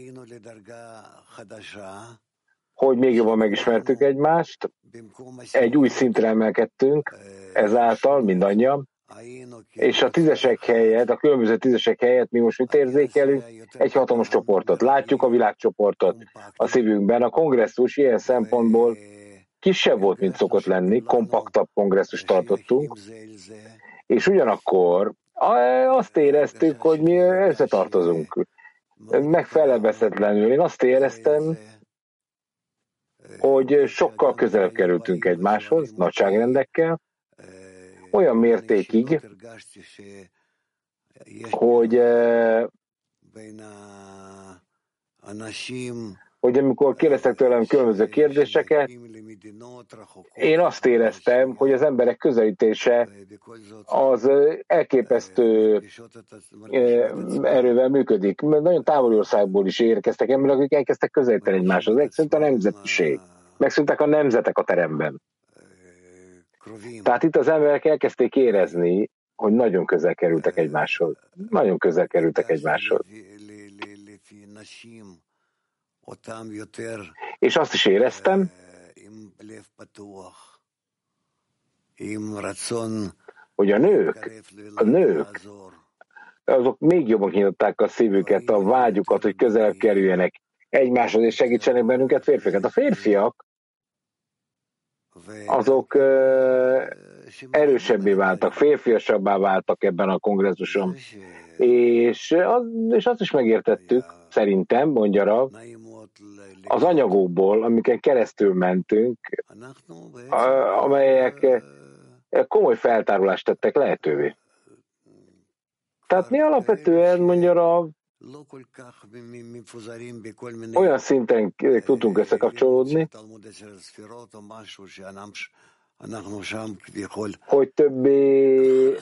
hogy még jobban megismertük egymást, egy új szintre emelkedtünk, ezáltal mindannyian, és a tízesek helyett, a különböző tízesek helyett mi most mit érzékelünk? Egy hatalmas csoportot. Látjuk a világcsoportot a szívünkben. A kongresszus ilyen szempontból kisebb volt, mint szokott lenni, kompaktabb kongresszus tartottunk, és ugyanakkor azt éreztük, hogy mi összetartozunk. Megfelebezhetetlenül. Én azt éreztem, hogy sokkal közelebb kerültünk egymáshoz, nagyságrendekkel, olyan mértékig, hogy hogy amikor kérdeztek tőlem különböző kérdéseket, én azt éreztem, hogy az emberek közelítése az elképesztő erővel működik. Mert nagyon távoli országból is érkeztek emberek, akik elkezdtek közelíteni egymáshoz. Megszűnt a nemzetiség. Megszűntek a nemzetek a teremben. Tehát itt az emberek elkezdték érezni, hogy nagyon közel kerültek egymáshoz. Nagyon közel kerültek egymáshoz. És azt is éreztem, hogy a nők, a nők, azok még jobban kinyitották a szívüket, a vágyukat, hogy közelebb kerüljenek egymáshoz és segítsenek bennünket férfiakat. A férfiak azok erősebbé váltak, férfiasabbá váltak ebben a kongresszuson. És, az, és azt is megértettük, szerintem, mondja Rav, az anyagokból, amiken keresztül mentünk, amelyek komoly feltárulást tettek lehetővé. Tehát mi alapvetően, mondja a olyan szinten tudtunk összekapcsolódni, hogy többé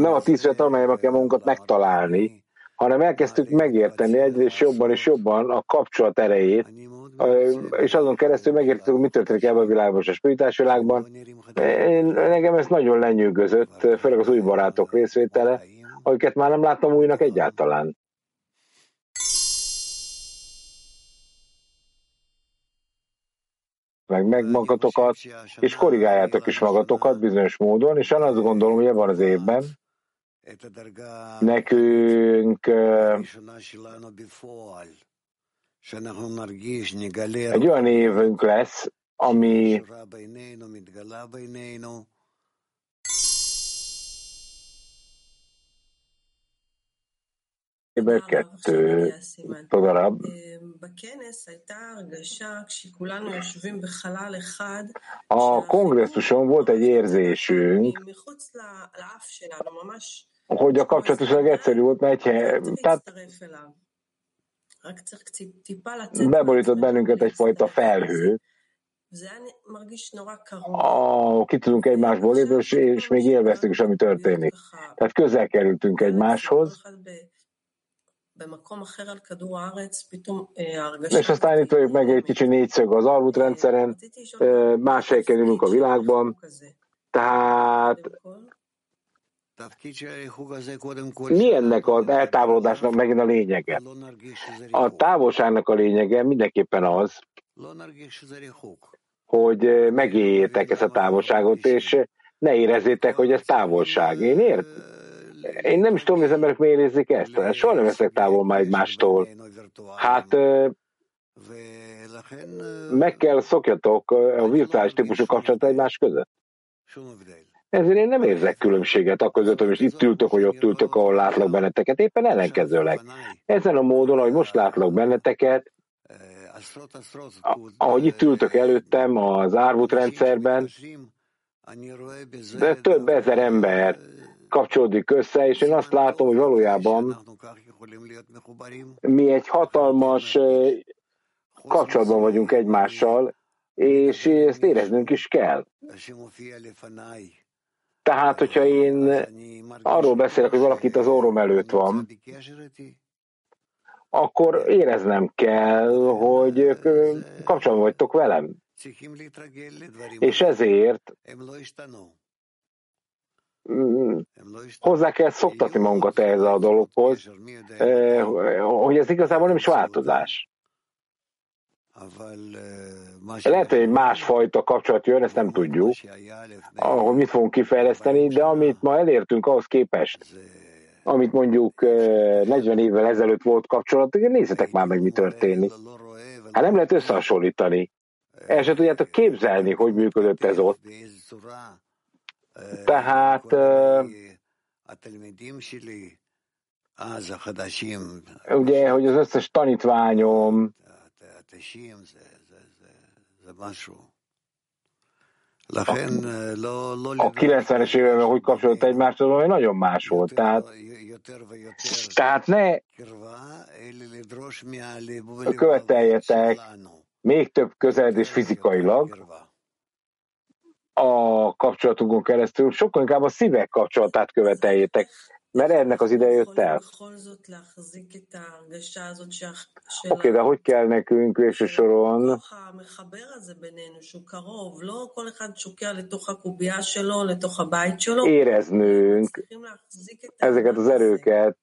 Nem a tíz amelyben kell magunkat megtalálni, hanem elkezdtük megérteni egyre jobban és jobban a kapcsolat erejét, és azon keresztül megértettük, mi történik ebben a világban és a spiritás világban. Én, nekem ez nagyon lenyűgözött, főleg az új barátok részvétele, akiket már nem láttam újnak egyáltalán. Meg, meg magatokat, és korrigáljátok is magatokat bizonyos módon, és én azt gondolom, hogy ebben az évben. Nekünk egy olyan évünk lesz, ami kettő darab. A kongresszuson volt egy érzésünk, hogy a kapcsolatoság egyszerű volt, mert egy, tehát beborított bennünket egyfajta felhő, a, ki tudunk egymásból lépni, és, és még élveztük is, ami történik. Tehát közel kerültünk egymáshoz, és aztán itt vagyok meg egy kicsi négyszög az alvútrendszeren, más helyeken ülünk a világban, tehát mi ennek az eltávolodásnak megint a lényege? A távolságnak a lényege mindenképpen az, hogy megéljétek ezt a távolságot, és ne érezzétek, hogy ez távolság. Én ért? Én nem is tudom, hogy az emberek miért érzik ezt. Hát soha nem leszek távol már egymástól. Hát meg kell szokjatok a virtuális típusú kapcsolat egymás között. Ezért én nem érzek különbséget a között, hogy most itt ültök, vagy ott ültök, ahol látlak benneteket, éppen ellenkezőleg. Ezen a módon, ahogy most látlak benneteket, ahogy itt ültök előttem az árvút rendszerben, de több ezer ember kapcsolódik össze, és én azt látom, hogy valójában mi egy hatalmas kapcsolatban vagyunk egymással, és ezt éreznünk is kell. Tehát, hogyha én arról beszélek, hogy valakit az orrom előtt van, akkor éreznem kell, hogy kapcsolatban vagytok velem. És ezért hozzá kell szoktatni magunkat ehhez a dologhoz, hogy ez igazából nem is változás. Lehet, hogy egy másfajta kapcsolat jön, ezt nem tudjuk, ahol mit fogunk kifejleszteni, de amit ma elértünk ahhoz képest, amit mondjuk 40 évvel ezelőtt volt kapcsolat, nézzetek már meg, mi történik. Hát nem lehet összehasonlítani. El sem tudjátok képzelni, hogy működött ez ott. Tehát ugye, hogy az összes tanítványom a 90-es években hogy kapcsolódott egymáshoz, ami nagyon más volt. Tehát, tehát ne követeljetek még több közeledés fizikailag a kapcsolatunkon keresztül, sokkal inkább a szívek kapcsolatát követeljétek, mert ennek az ideje jött el. Oké, okay, de hogy kell nekünk végső soron éreznünk ezeket az erőket,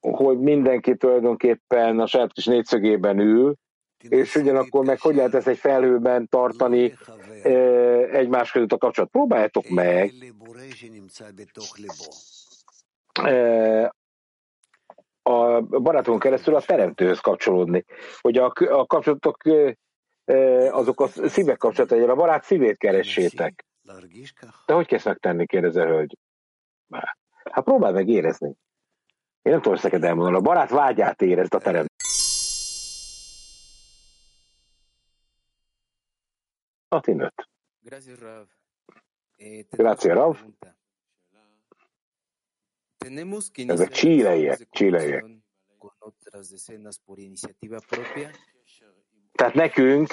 hogy mindenki tulajdonképpen a saját kis négyszögében ül, és ugyanakkor meg hogy lehet ezt egy felhőben tartani egymás között a kapcsolat. Próbáljátok meg a barátunk keresztül a teremtőhöz kapcsolódni. Hogy a, a kapcsolatok azok a szívek kapcsolatai, a barát szívét keressétek. De hogy kezd megtenni, kérdezi a hölgy. Hát próbálj meg érezni. Én nem tudom ezt neked elmondani. A barát vágyát érezd a terem. Latinöt. Grazie, Rav. Ezek csíleiek, csíleiek. Tehát nekünk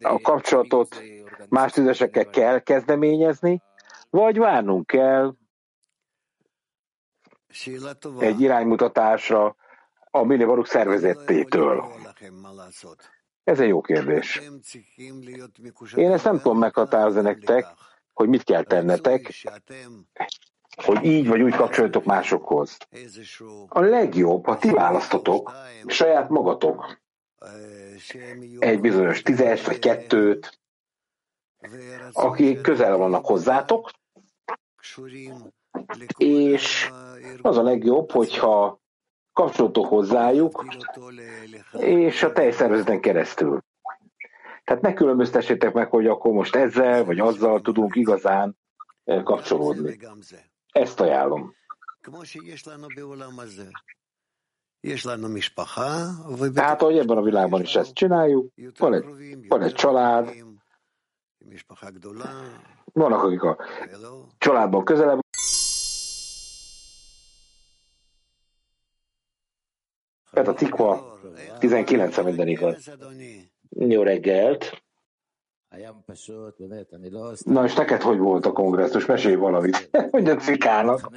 a kapcsolatot más tüzesekkel kell kezdeményezni, vagy várnunk kell egy iránymutatásra a Millivaruk szervezettétől. Ez egy jó kérdés. Én ezt nem tudom meghatározni nektek, hogy mit kell tennetek, hogy így vagy úgy kapcsoljatok másokhoz. A legjobb, ha ti választotok saját magatok egy bizonyos tízes vagy kettőt, akik közel vannak hozzátok, és az a legjobb, hogyha kapcsolatok hozzájuk, és a teljes szervezeten keresztül. Tehát ne különböztessétek meg, hogy akkor most ezzel vagy azzal tudunk igazán eh, kapcsolódni. Ezt ajánlom. Tehát, hogy ebben a világban is ezt csináljuk, van egy, van egy család, vannak, akik a családban közelebb a Tikva 19 minden igaz. Jó reggelt! Na és neked hogy volt a kongresszus? Mesélj valamit. <laughs> Hogy a cikának.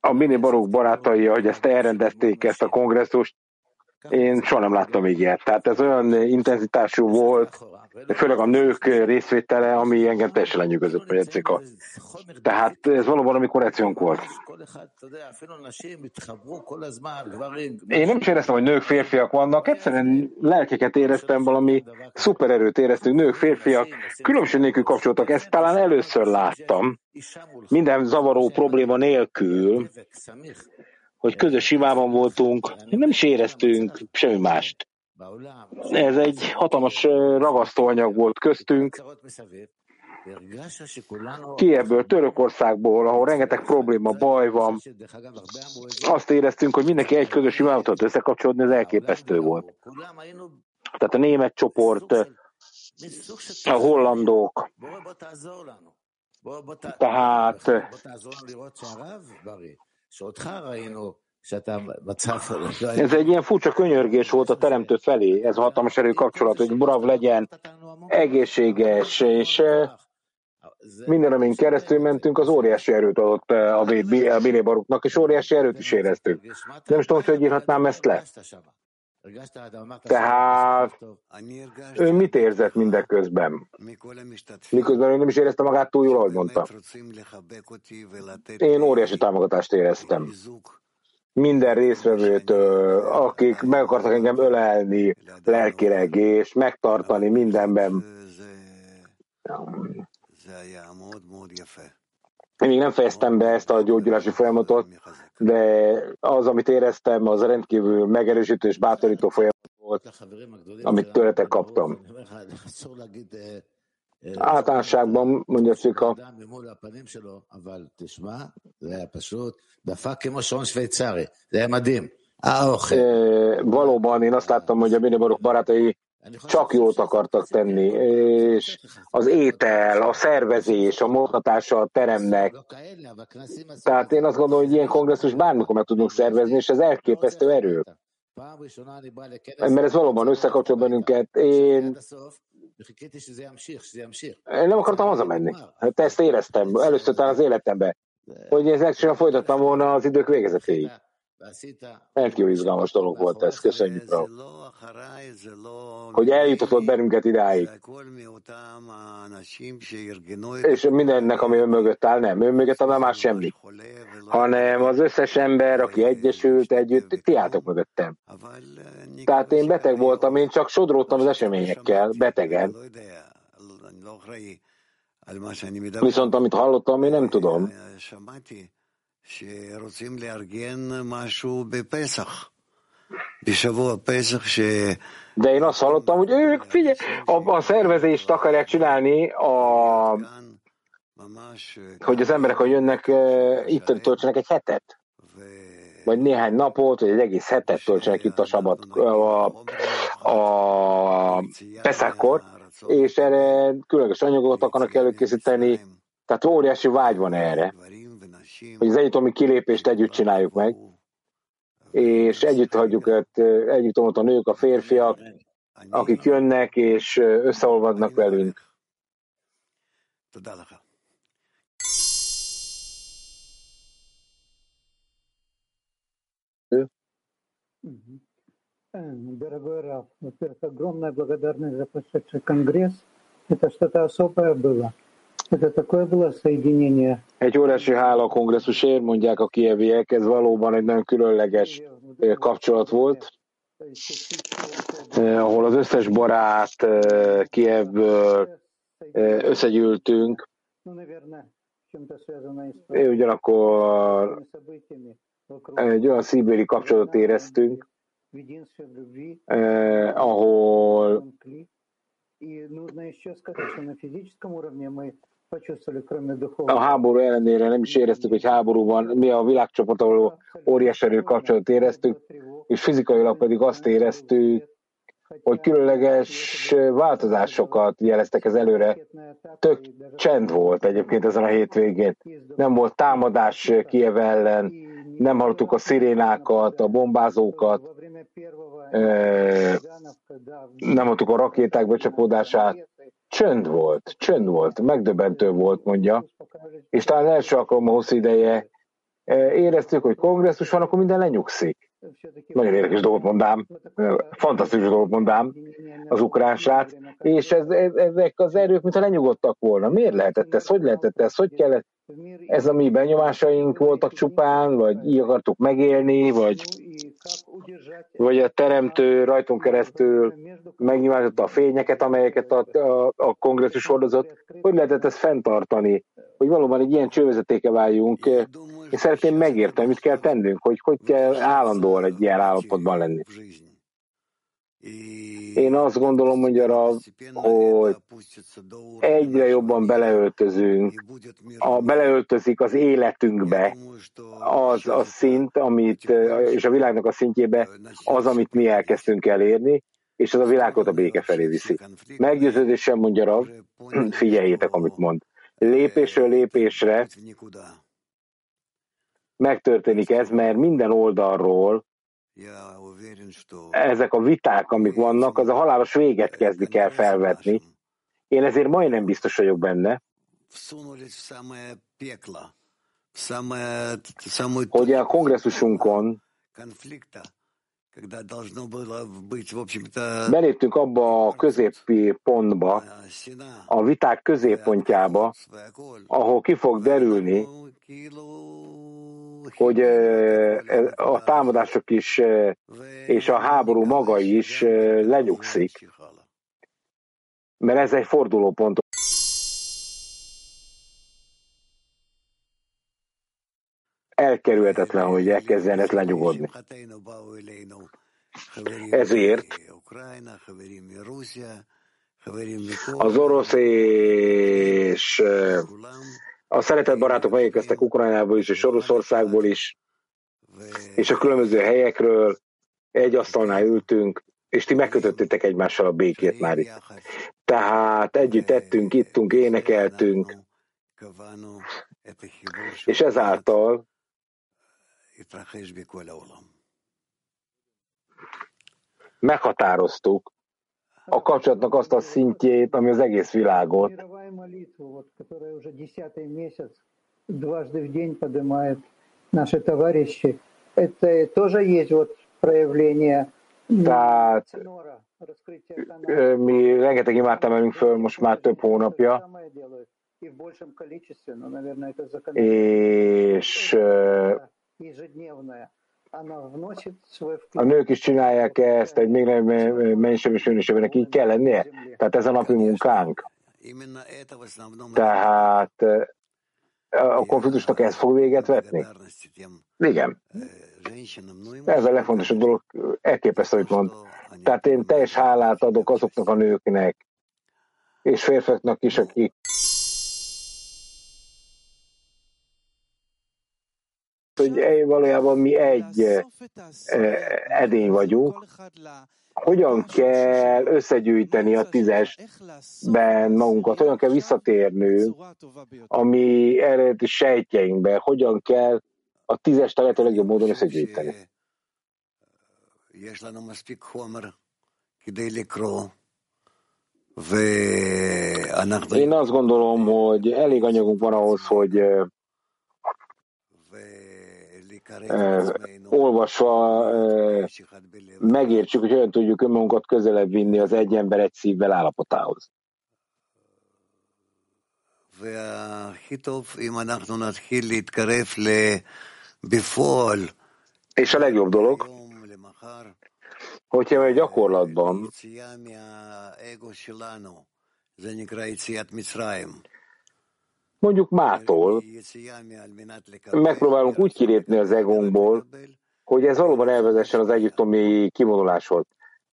A mini barok barátai, hogy ezt elrendezték, ezt a kongresszust, én soha nem láttam még ilyet. Tehát ez olyan intenzitású volt, főleg a nők részvétele, ami engem teljesen lenyűgözött, vagy a... Tehát ez valóban, ami korrekciónk volt. Én nem is éreztem, hogy nők, férfiak vannak, egyszerűen lelkeket éreztem, valami szupererőt éreztünk, nők, férfiak, különbség nélkül kapcsoltak, ezt talán először láttam, minden zavaró probléma nélkül, hogy közös simában voltunk, nem is éreztünk semmi mást. Ez egy hatalmas ragasztóanyag volt köztünk. Kiebből, Törökországból, ahol rengeteg probléma, baj van, azt éreztünk, hogy mindenki egy közös simában tudott összekapcsolódni, ez elképesztő volt. Tehát a német csoport, a hollandok, tehát ez egy ilyen furcsa könyörgés volt a teremtő felé, ez a hatalmas erő kapcsolat, hogy Burav legyen egészséges, és eh, minden, amin keresztül mentünk, az óriási erőt adott eh, a Bilé Baruknak, és óriási erőt is éreztük. Nem is tudom, hogy írhatnám ezt le. Tehát ő mit érzett mindeközben? Miközben ő nem is érezte magát túl jól, ahogy mondta. Én óriási támogatást éreztem. Minden részvevőtől, akik meg akartak engem ölelni lelkileg, és megtartani mindenben. Én még nem fejeztem be ezt a gyógyulási folyamatot, de az, amit éreztem, az rendkívül megerősítő és bátorító folyamat volt, amit tőletek kaptam. Általánosságban, mondja Szika, valóban én azt láttam, hogy a minibarok barátai csak jót akartak tenni, és az étel, a szervezés, a mutatása a teremnek. Tehát én azt gondolom, hogy ilyen kongresszus bármikor meg tudunk szervezni, és ez elképesztő erő. Mert ez valóban összekapcsol bennünket. Én, én nem akartam hazamenni. Hát ezt éreztem, először talán az életemben, hogy ez egyszerűen folytattam volna az idők végezetéig. Rendkívül izgalmas dolog volt ez, köszönjük rá. Hogy eljutatott bennünket idáig. És mindennek, ami ön mögött áll, nem. Ön mögött áll már semmi. Hanem az összes ember, aki egyesült együtt, ti álltok mögöttem. Tehát én beteg voltam, én csak sodródtam az eseményekkel, betegen. Viszont amit hallottam, én nem tudom. De én azt hallottam, hogy ők, figyelj, a, a szervezést akarják csinálni, a, hogy az emberek, ha jönnek, itt töltsenek egy hetet. vagy néhány napot, vagy egy egész hetet töltsenek itt a sabat, a, a Peszákkor, és erre különleges anyagokat akarnak előkészíteni, tehát óriási vágy van erre, hogy az egyiptomi kilépést együtt csináljuk meg, és együtt hagyjuk őt, együtt ott a nők, a férfiak, akik jönnek és összeolvadnak velünk. Дорогой Раф, во-первых, огромная благодарность за прошедший конгресс. Это что-то особое было. Egy órási hála kongresszusért, mondják a kieviek, ez valóban egy nagyon különleges eh, kapcsolat volt, eh, ahol az összes barát eh, Kievből összegyűltünk, én ugyanakkor egy olyan szívbéli kapcsolatot éreztünk, eh, ahol a háború ellenére nem is éreztük, hogy háború van. Mi a világcsoport, ahol óriási erő kapcsolatot éreztük, és fizikailag pedig azt éreztük, hogy különleges változásokat jeleztek ez előre. Tök csend volt egyébként ezen a hétvégén. Nem volt támadás Kiev ellen, nem hallottuk a szirénákat, a bombázókat, nem hallottuk a rakéták becsapódását. Csönd volt, csönd volt, megdöbbentő volt, mondja. És talán első alkalommal hosszú ideje éreztük, hogy kongresszus van, akkor minden lenyugszik. Nagyon érdekes dolgot mondám, fantasztikus dolgot mondám az ukrán srác, és ez, ez, ezek az erők, mintha lenyugodtak volna. Miért lehetett ez? Hogy lehetett ez? Hogy kellett? Ez a mi benyomásaink voltak csupán, vagy így akartuk megélni, vagy, vagy a teremtő rajtunk keresztül megnyilvánította a fényeket, amelyeket a, a, a kongresszus hordozott. Hogy lehetett ezt fenntartani? Hogy valóban egy ilyen csővezetéke váljunk. Én szeretném megérteni, mit kell tennünk, hogy hogy kell állandóan egy ilyen állapotban lenni. Én azt gondolom, hogy arra, hogy egyre jobban beleöltözünk, a, beleöltözik az életünkbe az a szint, amit, és a világnak a szintjébe az, amit mi elkezdtünk elérni, és az a világot a béke felé viszi. Meggyőződésem mondja Rav, <clears throat> figyeljétek, amit mond. Lépésről lépésre megtörténik ez, mert minden oldalról ezek a viták, amik vannak, az a halálos véget kezdik el felvetni. Én ezért majdnem biztos vagyok benne, hogy a kongresszusunkon beléptünk abba a középi pontba, a viták középpontjába, ahol ki fog derülni, hogy a támadások is és a háború maga is lenyugszik, mert ez egy fordulópont. Elkerülhetetlen, hogy elkezdjen ez lenyugodni. Ezért az orosz és a szeretett barátok megérkeztek Ukrajnából is, és Oroszországból is, és a különböző helyekről egy asztalnál ültünk, és ti megkötöttétek egymással a békét már itt. Tehát együtt ettünk, ittunk, énekeltünk, és ezáltal meghatároztuk a kapcsolatnak azt a szintjét, ami az egész világot. Tehát mi rengeteg imádtam emelünk föl most már több hónapja, és a nők is csinálják ezt egy még nem mennyiségű minőségűnek, így kell lennie. Tehát ez a napi munkánk. Tehát a konfliktusnak ez fog véget vetni? Igen. Ez a legfontosabb dolog, elképesztő, hogy mond. Tehát én teljes hálát adok azoknak a nőknek, és férfiaknak is, akik hogy valójában mi egy edény vagyunk, hogyan kell összegyűjteni a tízesben magunkat, hogyan kell visszatérnünk a mi eredeti sejtjeinkbe, hogyan kell a tízest a lehető legjobb módon összegyűjteni. Én azt gondolom, hogy elég anyagunk van ahhoz, hogy olvasva megértsük, hogy hogyan tudjuk önmagunkat közelebb vinni az egy ember egy szívvel állapotához. És a legjobb dolog, hogyha egy gyakorlatban mondjuk mától megpróbálunk úgy kilépni az egónkból, hogy ez valóban elvezessen az egyiptomi kivonuláshoz.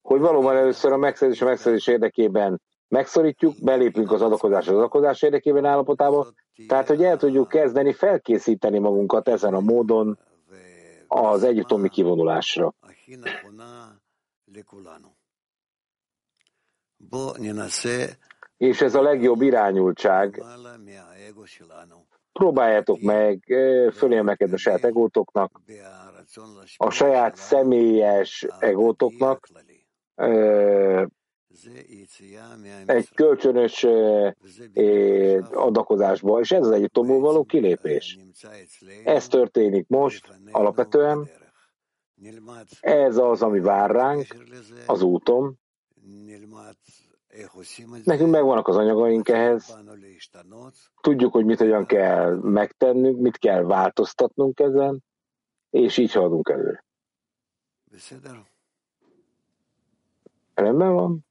Hogy valóban először a megszerzés a megszerzés érdekében megszorítjuk, belépünk az adakozás az adakozás érdekében állapotába, tehát hogy el tudjuk kezdeni felkészíteni magunkat ezen a módon az egyiptomi kivonulásra. És ez a legjobb irányultság. Próbáljátok meg fölémelkedni a saját egótoknak, a saját személyes egótoknak, egy kölcsönös adakozásba, és ez az egyiptomból való kilépés. Ez történik most alapvetően, ez az, ami vár ránk az úton. Nekünk megvannak az anyagaink ehhez. Tudjuk, hogy mit hogyan kell megtennünk, mit kell változtatnunk ezen, és így haladunk előre. Rendben van?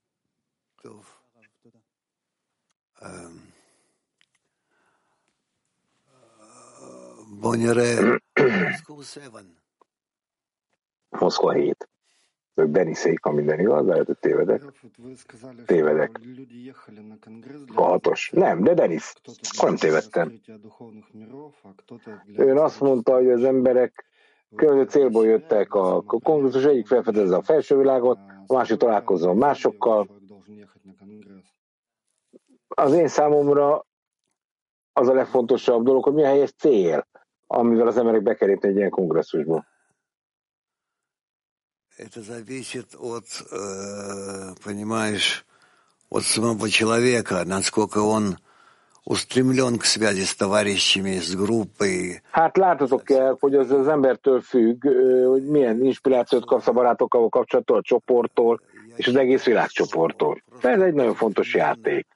Moszkva 7. Deniszeik, ha minden igaz, lehet, hogy tévedek. Tévedek. A hatos. Nem, de Denis. Nem tévedtem. Ön azt mondta, hogy az emberek különböző célból jöttek a kongresszus, egyik felfedezze a felső világot, a másik találkozom másokkal. Az én számomra az a legfontosabb dolog, hogy mi a helyes cél, amivel az emberek bekerülnek egy ilyen kongresszusba. Это зависит от, э, понимаешь, от самого человека, насколько он устремлен к связи с товарищами, с группой. Hát látotok kell, hogy az az embertől függ, hogy milyen inspirációt kapsz a barátokkal kapcsolattól, a csoporttól, és az egész világcsoporttól. Ez egy nagyon fontos játék.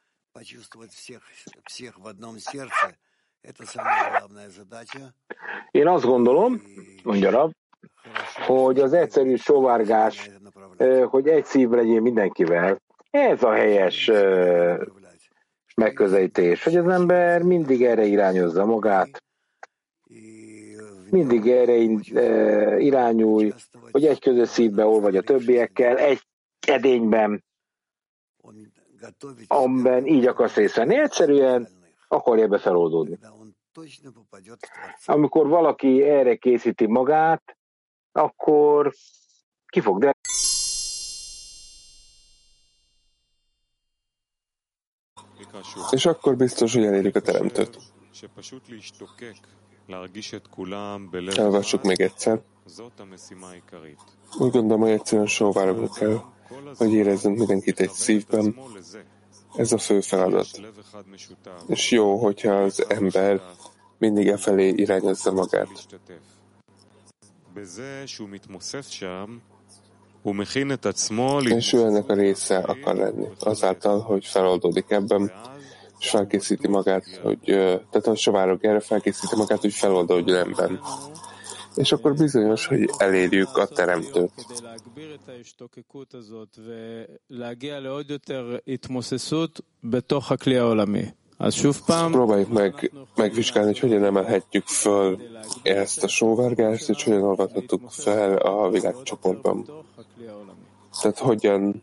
Én azt gondolom, mondja Rab, hogy az egyszerű sovárgás, hogy egy szív legyen mindenkivel, ez a helyes megközelítés, hogy az ember mindig erre irányozza magát, mindig erre irányulj, hogy egy közös szívbe olvagy a többiekkel, egy edényben, amiben így akarsz részt venni. Egyszerűen akarja befeloldódni. Amikor valaki erre készíti magát, akkor ki fog de És akkor biztos, hogy elérjük a teremtőt. Elvassuk még egyszer. Úgy gondolom, hogy egyszerűen sóvárogni kell, hogy érezzünk mindenkit egy szívben. Ez a fő feladat. És jó, hogyha az ember mindig e felé irányozza magát. És ő ennek a része akar lenni, azáltal, hogy feloldódik ebben, és felkészíti magát, hogy, tehát a sovárok erre felkészíti magát, hogy feloldódjon ebben. És akkor bizonyos, hogy elérjük a teremtőt. Próbáljuk meg megvizsgálni, hogy hogyan emelhetjük föl ezt a sóvárgást, és hogyan olvathatjuk fel a világcsoportban. Tehát hogyan